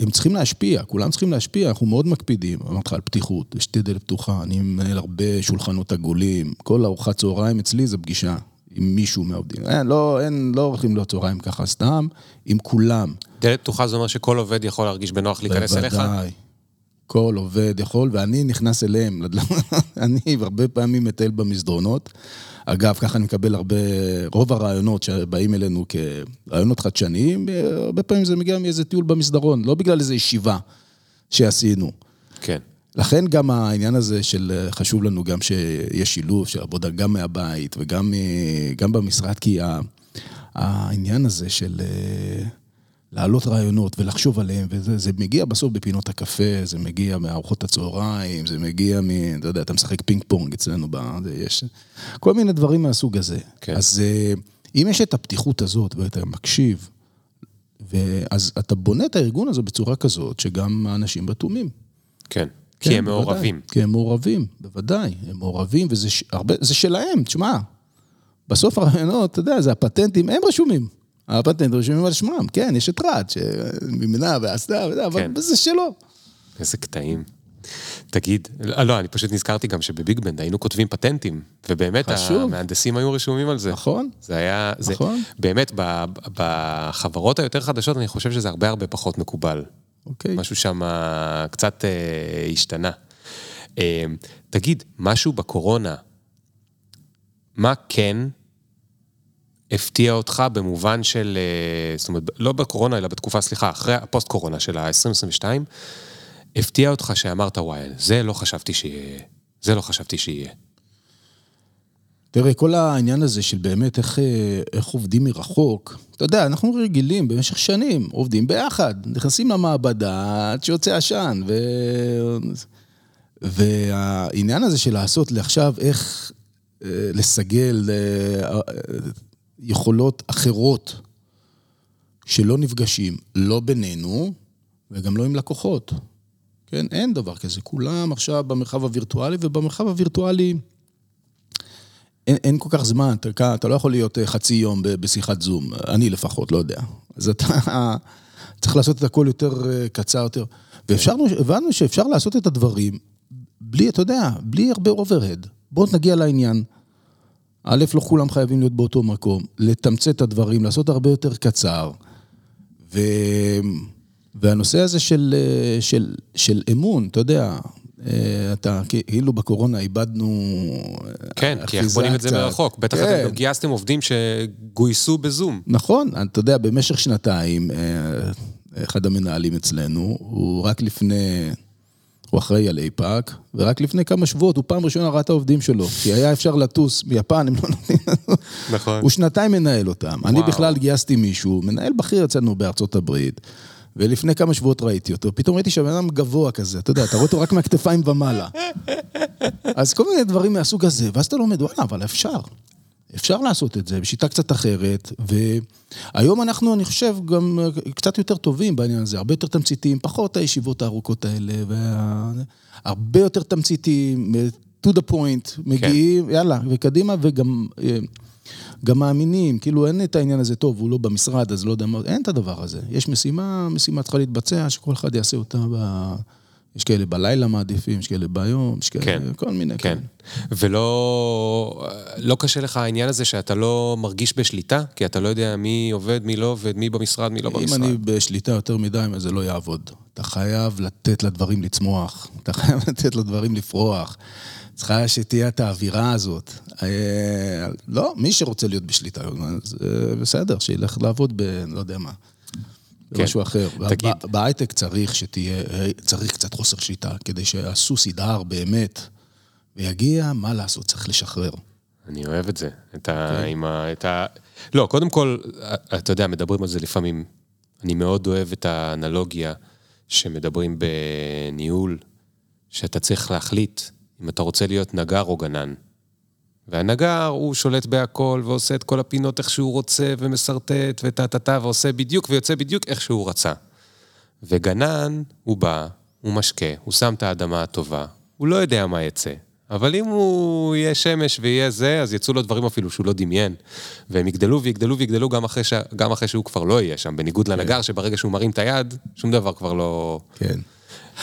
הם צריכים להשפיע, כולם צריכים להשפיע, אנחנו מאוד מקפידים, אמרתי לך על פתיחות, יש דלת פתוחה, אני מנהל הרבה שולחנות עגולים, כל ארוחת צהריים אצלי זה פגישה עם מישהו מהעובדים. אין, לא, אין, לא הולכים להיות צהריים ככה סתם, עם כולם. דלת פתוחה זה אומר שכל עובד יכול להרגיש בנוח להיכנס אליך? בוודאי. כל עובד יכול, ואני נכנס אליהם. אני הרבה פעמים מטייל במסדרונות. אגב, ככה אני מקבל הרבה, רוב הרעיונות שבאים אלינו כרעיונות חדשניים, הרבה פעמים זה מגיע מאיזה טיול במסדרון, לא בגלל איזו ישיבה שעשינו. כן. לכן גם העניין הזה של חשוב לנו גם שיש שילוב של עבודה גם מהבית וגם גם במשרד, כי העניין הזה של להעלות רעיונות ולחשוב עליהם, וזה זה מגיע בסוף בפינות הקפה, זה מגיע מארוחות הצהריים, זה מגיע מ... אתה יודע, אתה משחק פינג פונג אצלנו, ב, יש כל מיני דברים מהסוג הזה. כן. אז אם יש את הפתיחות הזאת ואתה מקשיב, אז אתה בונה את הארגון הזה בצורה כזאת, שגם האנשים רתומים. כן. כי כן, הם בוודאי. מעורבים. כי הם מעורבים, בוודאי. הם מעורבים, וזה ש... הרבה... זה שלהם, תשמע. בסוף הרעיונות, אתה יודע, זה הפטנטים, הם רשומים. הפטנטים רשומים על שמם, כן, יש את רד, שמימנה ועשתה, וזה, אבל כן. זה שלו. איזה קטעים. תגיד, לא, לא, אני פשוט נזכרתי גם שבביג בנד היינו כותבים פטנטים, ובאמת חשוב. המהנדסים היו רשומים על זה. נכון. זה היה, זה, נכון. באמת, ב- בחברות היותר חדשות, אני חושב שזה הרבה הרבה פחות מקובל. אוקיי. משהו שם קצת אה, השתנה. אה, תגיד, משהו בקורונה, מה כן הפתיע אותך במובן של, אה, זאת אומרת, לא בקורונה, אלא בתקופה, סליחה, אחרי הפוסט-קורונה של ה-2022, הפתיע אותך שאמרת, וואי, זה לא חשבתי שיהיה, זה לא חשבתי שיהיה. תראה, כל העניין הזה של באמת איך, אה, איך עובדים מרחוק, אתה יודע, אנחנו רגילים במשך שנים, עובדים ביחד, נכנסים למעבדה עד שיוצא עשן, ו... והעניין הזה של לעשות לעכשיו איך אה, לסגל יכולות אחרות שלא נפגשים, לא בינינו וגם לא עם לקוחות. כן, אין דבר כזה. כולם עכשיו במרחב הווירטואלי, ובמרחב הווירטואלי... אין, אין כל כך זמן, אתה, אתה לא יכול להיות אה, חצי יום בשיחת זום, אני לפחות, לא יודע. אז אתה צריך לעשות את הכל יותר אה, קצר יותר. והבנו שאפשר לעשות את הדברים בלי, אתה יודע, בלי הרבה אוברהד. בואו נגיע לעניין. א', לא כולם חייבים להיות באותו מקום, לתמצת את הדברים, לעשות הרבה יותר קצר. ו... והנושא הזה של, אה, של, של אמון, אתה יודע, אה, אתה כאילו בקורונה איבדנו כן, כי אחיזה בונים את זה. מרחוק. בטח כן. אתם גם גייסתם עובדים שגויסו בזום. נכון, אתה יודע, במשך שנתיים, אה, אחד המנהלים אצלנו, הוא רק לפני, הוא אחראי על אייפאק, ורק לפני כמה שבועות הוא פעם ראשונה ראה את העובדים שלו, כי היה אפשר לטוס מיפן, הם לא נותנים לנו. נכון. הוא שנתיים מנהל אותם. אני. בכלל גייסתי מישהו, מנהל בכיר אצלנו בארצות הברית, ולפני כמה שבועות ראיתי אותו, פתאום ראיתי שהבן אדם גבוה כזה, אתה יודע, אתה רואה אותו רק מהכתפיים ומעלה. אז כל מיני דברים מהסוג הזה, ואז אתה לומד, וואלה, אבל אפשר. אפשר לעשות את זה בשיטה קצת אחרת, והיום אנחנו, אני חושב, גם קצת יותר טובים בעניין הזה, הרבה יותר תמציתיים, פחות הישיבות הארוכות האלה, וה... הרבה יותר תמציתיים, to the point, מגיעים, יאללה, וקדימה, וגם אה, גם מאמינים, כאילו אין את העניין הזה, טוב, הוא לא במשרד, אז לא יודע מה, אין את הדבר הזה. יש משימה, משימה צריכה להתבצע, שכל אחד יעשה אותה ב... יש כאלה בלילה מעדיפים, יש כאלה ביום, יש כאלה, כן, כל מיני כן. כאלה. ולא לא קשה לך העניין הזה שאתה לא מרגיש בשליטה? כי אתה לא יודע מי עובד, מי לא עובד, מי במשרד, מי לא אם במשרד. אני בשליטה יותר מדי, זה לא יעבוד. אתה חייב לתת לדברים לצמוח, אתה חייב לתת לדברים לפרוח. צריכה שתהיה את האווירה הזאת. אה, לא, מי שרוצה להיות בשליטה, אז אה, בסדר, שילך לעבוד ב... לא יודע מה. כן. במשהו אחר. תגיד. בהייטק צריך שתהיה, צריך קצת חוסר שליטה, כדי שהסוס ידהר באמת, ויגיע, מה לעשות, צריך לשחרר. אני אוהב את זה. את ה... כן. עם ה... את ה... לא, קודם כל, אתה יודע, מדברים על זה לפעמים. אני מאוד אוהב את האנלוגיה שמדברים בניהול, שאתה צריך להחליט אם אתה רוצה להיות נגר או גנן. והנגר, הוא שולט בהכל, ועושה את כל הפינות איך שהוא רוצה, ומסרטט, וטה-טה-טה, ועושה בדיוק, ויוצא בדיוק איך שהוא רצה. וגנן, הוא בא, הוא משקה, הוא שם את האדמה הטובה, הוא לא יודע מה יצא. אבל אם הוא יהיה שמש ויהיה זה, אז יצאו לו דברים אפילו שהוא לא דמיין. והם יגדלו ויגדלו ויגדלו גם אחרי, ש... גם אחרי שהוא כבר לא יהיה שם, בניגוד כן. לנגר, שברגע שהוא מרים את היד, שום דבר כבר לא... כן.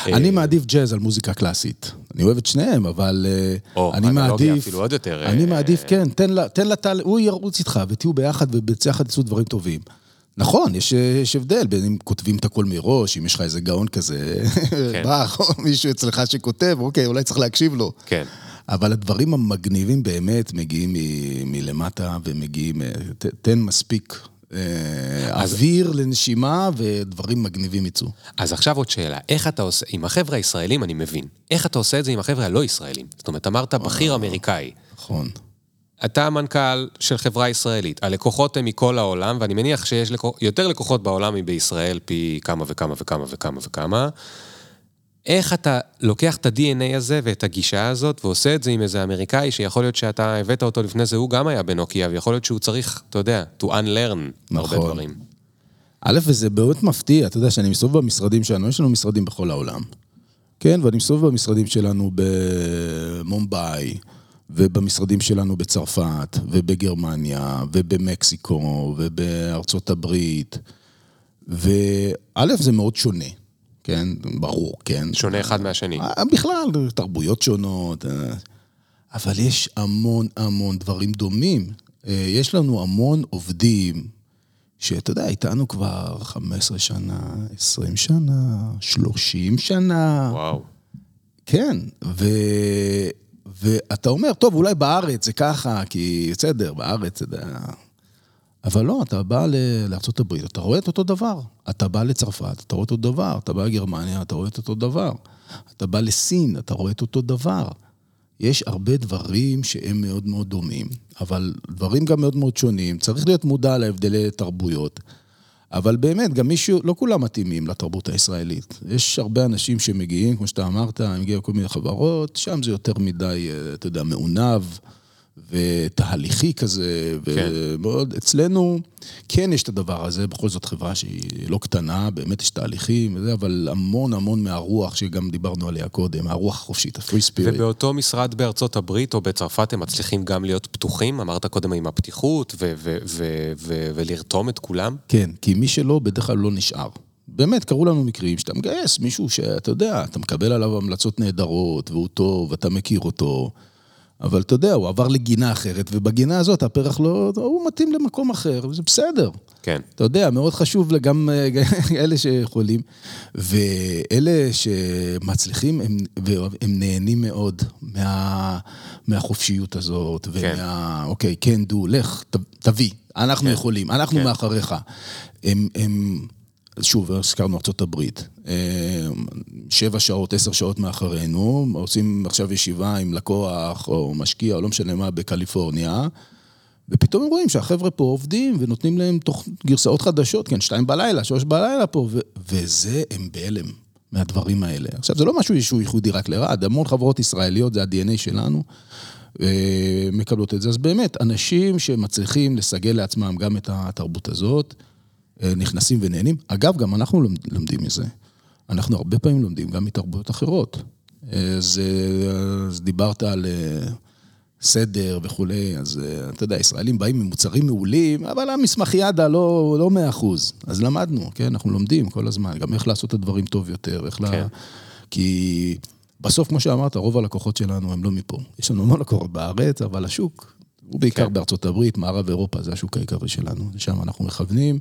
אני מעדיף ג'אז על מוזיקה קלאסית. אני אוהב את שניהם, אבל או, אני מעדיף... אפילו עוד יותר. אני מעדיף, כן, תן לה, הוא ירוץ איתך ותהיו ביחד וביחד יצאו דברים טובים. נכון, יש, יש הבדל בין אם כותבים את הכל מראש, אם יש לך איזה גאון כזה, כן. או מישהו אצלך שכותב, אוקיי, אולי צריך להקשיב לו. כן. אבל הדברים המגניבים באמת מגיעים מ- מלמטה ומגיעים, ת, תן מספיק אה, אוויר לנשימה ודברים מגניבים יצאו. אז עכשיו עוד שאלה, איך אתה עושה, עם החבר'ה הישראלים אני מבין, איך אתה עושה את זה עם החבר'ה הלא ישראלים? זאת אומרת, אמרת בכיר אמריקאי. נכון. אתה המנכ"ל של חברה ישראלית, הלקוחות הם מכל העולם, ואני מניח שיש לקוח, יותר לקוחות בעולם מבישראל פי כמה וכמה וכמה וכמה וכמה. איך אתה לוקח את ה-DNA הזה ואת הגישה הזאת ועושה את זה עם איזה אמריקאי שיכול להיות שאתה הבאת אותו לפני זה, הוא גם היה בנוקיה, ויכול להיות שהוא צריך, אתה יודע, to unlearn נכון. הרבה דברים. א', וזה באמת מפתיע, אתה יודע, שאני מסתובב במשרדים שלנו, יש לנו משרדים בכל העולם. כן, ואני מסתובב במשרדים שלנו במומבאי, ובמשרדים שלנו בצרפת, ובגרמניה, ובמקסיקו, ובארצות הברית. וא', זה מאוד שונה. כן, ברור, כן. שונה אחד מהשני. אה, בכלל, תרבויות שונות, אה, אבל יש המון המון דברים דומים. אה, יש לנו המון עובדים, שאתה יודע, איתנו כבר 15 שנה, 20 שנה, 30 שנה. וואו. כן, ו... ואתה אומר, טוב, אולי בארץ זה ככה, כי בסדר, בארץ, אתה יודע... אבל לא, אתה בא לארה"ב, אתה רואה את אותו דבר. אתה בא לצרפת, אתה רואה את אותו דבר. אתה בא לגרמניה, אתה רואה את אותו דבר. אתה בא לסין, אתה רואה את אותו דבר. יש הרבה דברים שהם מאוד מאוד דומים, אבל דברים גם מאוד מאוד שונים. צריך להיות מודע להבדלי תרבויות. אבל באמת, גם מישהו, לא כולם מתאימים לתרבות הישראלית. יש הרבה אנשים שמגיעים, כמו שאתה אמרת, הם מגיעים לכל מיני חברות, שם זה יותר מדי, אה, אתה יודע, מעונב. ותהליכי כזה, כן. ומאוד, אצלנו כן יש את הדבר הזה, בכל זאת חברה שהיא לא קטנה, באמת יש תהליכים, וזה, אבל המון המון מהרוח שגם דיברנו עליה קודם, הרוח החופשית, הפרי ספיריט. ובאותו משרד בארצות הברית או בצרפת הם מצליחים גם להיות פתוחים? אמרת קודם עם הפתיחות ו- ו- ו- ו- ולרתום את כולם? כן, כי מי שלא, בדרך כלל לא נשאר. באמת, קרו לנו מקרים שאתה מגייס מישהו שאתה יודע, אתה מקבל עליו המלצות נהדרות, והוא טוב, ואתה מכיר אותו. אבל אתה יודע, הוא עבר לגינה אחרת, ובגינה הזאת הפרח לא, הוא מתאים למקום אחר, וזה בסדר. כן. אתה יודע, מאוד חשוב גם אלה שיכולים, ואלה שמצליחים, הם, הם נהנים מאוד מה, מהחופשיות הזאת, כן. ומה, אוקיי, כן, דו, לך, ת, תביא, אנחנו כן. יכולים, אנחנו כן. מאחריך. הם, הם, שוב, הזכרנו ארה"ב, אה, שבע שעות, עשר שעות מאחרינו, עושים עכשיו ישיבה עם לקוח או משקיע או לא משנה מה בקליפורניה, ופתאום הם רואים שהחבר'ה פה עובדים ונותנים להם תוך גרסאות חדשות, כן, שתיים בלילה, שלוש בלילה פה, ו- וזה, הם בהלם מהדברים האלה. עכשיו, זה לא משהו שהוא ייחודי רק לרעד, המון חברות ישראליות, זה ה-DNA שלנו. אה, מקבלות את זה. אז באמת, אנשים שמצליחים לסגל לעצמם גם את התרבות הזאת, נכנסים ונהנים. אגב, גם אנחנו לומדים מזה. אנחנו הרבה פעמים לומדים גם מתרבויות אחרות. אז, אה, אז דיברת על אה, סדר וכולי, אז אתה יודע, ישראלים באים עם מוצרים מעולים, אבל המסמכיאדה לא, לא 100 אז למדנו, כן? אנחנו לומדים כל הזמן, גם איך לעשות את הדברים טוב יותר, איך כן. לה... כי בסוף, כמו שאמרת, רוב הלקוחות שלנו הם לא מפה. יש לנו המון לקוחות בארץ, אבל השוק הוא בעיקר כן. בארצות הברית, מערב אירופה, זה השוק העיקרי שלנו, לשם אנחנו מכוונים.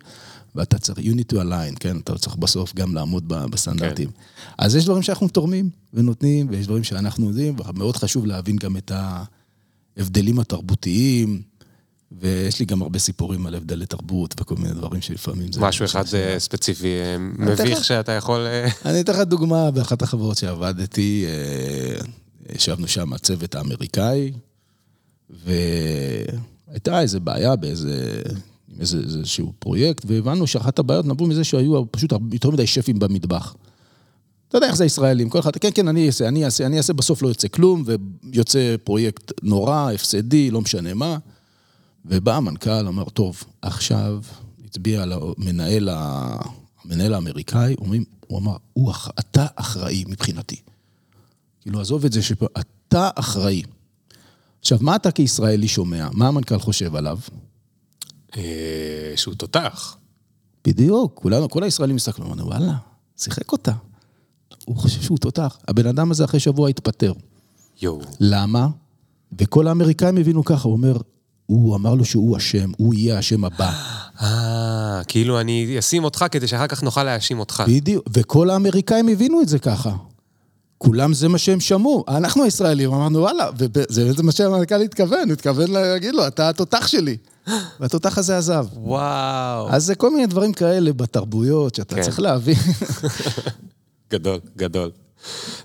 ואתה צריך, you need to align, כן? אתה צריך בסוף גם לעמוד בסטנדרטים. כן. אז יש דברים שאנחנו תורמים ונותנים, ויש דברים שאנחנו יודעים, ומאוד חשוב להבין גם את ההבדלים התרבותיים, ויש לי גם הרבה סיפורים על הבדלי תרבות וכל מיני דברים שלפעמים זה... משהו אחד זה ספציפי, אה, מביך שאתה יכול... אה, אני אתן לך דוגמה, באחת החברות שעבדתי, אה, ישבנו שם הצוות האמריקאי, והייתה איזו בעיה באיזה עם איזה, איזשהו פרויקט, והבנו שאחת הבעיות נבעו מזה שהיו פשוט יותר מדי שפים במטבח. אתה יודע איך זה הישראלים, כל אחד, כן, כן, אני אעשה, אני אעשה, אני אעשה, בסוף לא יוצא כלום, ויוצא פרויקט נורא, הפסדי, לא משנה מה. ובא המנכ"ל, אמר, טוב, עכשיו הצביע על המנהל, המנהל האמריקאי, אומרים, הוא אמר, הוא, אתה אחראי מבחינתי. כאילו, עזוב את זה שפה, אתה אחראי. עכשיו, מה אתה כישראלי שומע? מה המנכ"ל חושב עליו? אה, שהוא תותח. בדיוק, כולנו, כל הישראלים מסתכלים, אמרנו, וואלה, שיחק אותה. הוא חושב שהוא תותח. הבן אדם הזה אחרי שבוע התפטר. יואו. למה? וכל האמריקאים הבינו ככה, הוא אומר, הוא אמר לו שהוא אשם, הוא יהיה האשם הבא. אה, כאילו אני אשים אותך כדי שאחר כך נוכל להאשים אותך. בדיוק, וכל האמריקאים הבינו את זה ככה. כולם זה מה שהם שמעו. אנחנו הישראלים אמרנו, וואלה, וזה מה שהמנכ"ל התכוון, הוא התכוון להגיד לו, אתה התותח שלי. והתותח הזה עזב. וואו. אז זה כל מיני דברים כאלה בתרבויות, שאתה כן. צריך להבין. גדול, גדול.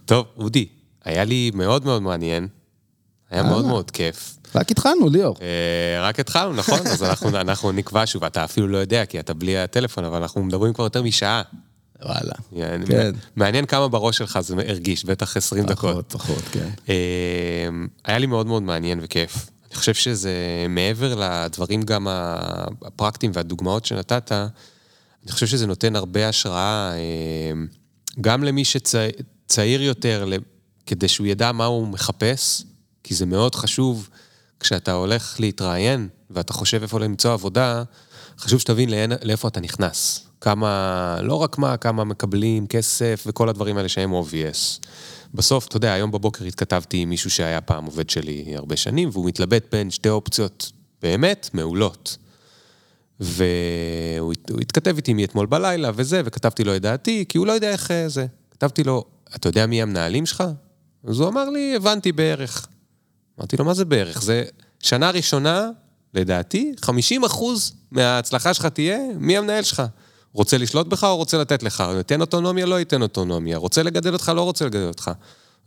טוב, אודי, היה לי מאוד מאוד מעניין. היה מאוד מאוד כיף. רק התחלנו, ליאור. אה, רק התחלנו, נכון, אז אנחנו נקבע שוב, אתה אפילו לא יודע, כי אתה בלי הטלפון, אבל אנחנו מדברים כבר יותר משעה. וואלה, כן. מעניין כמה בראש שלך זה הרגיש, בטח 20 דקות. פחות, פחות, כן. אה, היה לי מאוד מאוד מעניין וכיף. אני חושב שזה מעבר לדברים גם הפרקטיים והדוגמאות שנתת, אני חושב שזה נותן הרבה השראה, אה, גם למי שצעיר יותר, כדי שהוא ידע מה הוא מחפש, כי זה מאוד חשוב כשאתה הולך להתראיין ואתה חושב איפה למצוא עבודה, חשוב שתבין לאיפה אתה נכנס. כמה, לא רק מה, כמה מקבלים, כסף וכל הדברים האלה שהם obvious. בסוף, אתה יודע, היום בבוקר התכתבתי עם מישהו שהיה פעם עובד שלי הרבה שנים, והוא מתלבט בין שתי אופציות באמת מעולות. והוא התכתב איתי מאתמול בלילה וזה, וכתבתי לו את דעתי, כי הוא לא יודע איך זה. כתבתי לו, אתה יודע מי המנהלים שלך? אז הוא אמר לי, הבנתי בערך. אמרתי לו, מה זה בערך? זה שנה ראשונה, לדעתי, 50 אחוז מההצלחה שלך תהיה, מי המנהל שלך? רוצה לשלוט בך או רוצה לתת לך? ייתן אוטונומיה, לא ייתן אוטונומיה. רוצה לגדל אותך, לא רוצה לגדל אותך.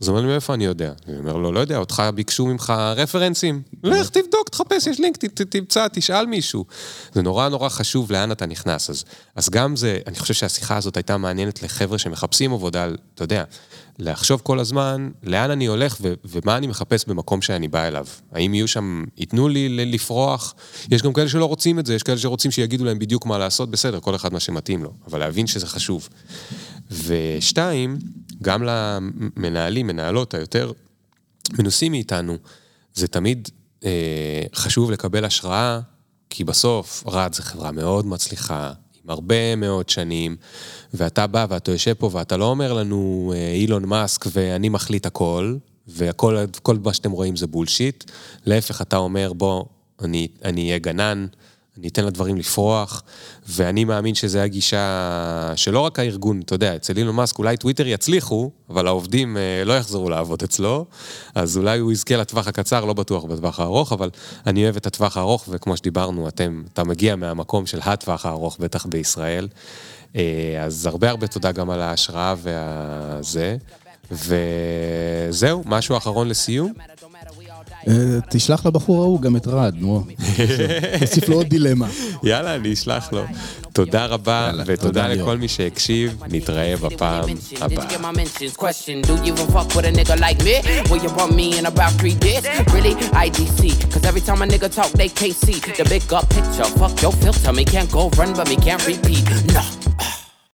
אז הוא אומר לי, מאיפה אני יודע? אני אומר לו, לא יודע, אותך ביקשו ממך רפרנסים. לך, תבדוק, תחפש, יש לינק, תמצא, תשאל מישהו. זה נורא נורא חשוב לאן אתה נכנס. אז, אז גם זה, אני חושב שהשיחה הזאת הייתה מעניינת לחבר'ה שמחפשים עבודה, אתה יודע, לחשוב כל הזמן לאן אני הולך ו- ומה אני מחפש במקום שאני בא אליו. האם יהיו שם, ייתנו לי לפרוח? יש גם כאלה שלא רוצים את זה, יש כאלה שרוצים שיגידו להם בדיוק מה לעשות, בסדר, כל אחד מה שמתאים לו, אבל להבין שזה חשוב. ושתיים, גם למנהלים, מנהלות היותר מנוסים מאיתנו, זה תמיד אה, חשוב לקבל השראה, כי בסוף רד זה חברה מאוד מצליחה, עם הרבה מאוד שנים, ואתה בא ואתה יושב פה ואתה לא אומר לנו אה, אילון מאסק ואני מחליט הכל, וכל מה שאתם רואים זה בולשיט, להפך, אתה אומר בוא, אני אהיה גנן, אני אתן לדברים לפרוח, ואני מאמין שזו הגישה שלא רק הארגון, אתה יודע, אצל אילון מאסק אולי טוויטר יצליחו, אבל העובדים אה, לא יחזרו לעבוד אצלו, אז אולי הוא יזכה לטווח הקצר, לא בטוח בטווח הארוך, אבל אני אוהב את הטווח הארוך, וכמו שדיברנו, אתם, אתה מגיע מהמקום של הטווח הארוך, בטח בישראל. אה, אז הרבה הרבה תודה גם על ההשראה והזה. וזהו, משהו אחרון לסיום? אה, תשלח לבחור ההוא גם את רעד, נו. תוסיף לו עוד דילמה. יאללה, אני אשלח לו. תודה רבה, ותודה לכל מי שהקשיב, נתראה בפעם הבאה.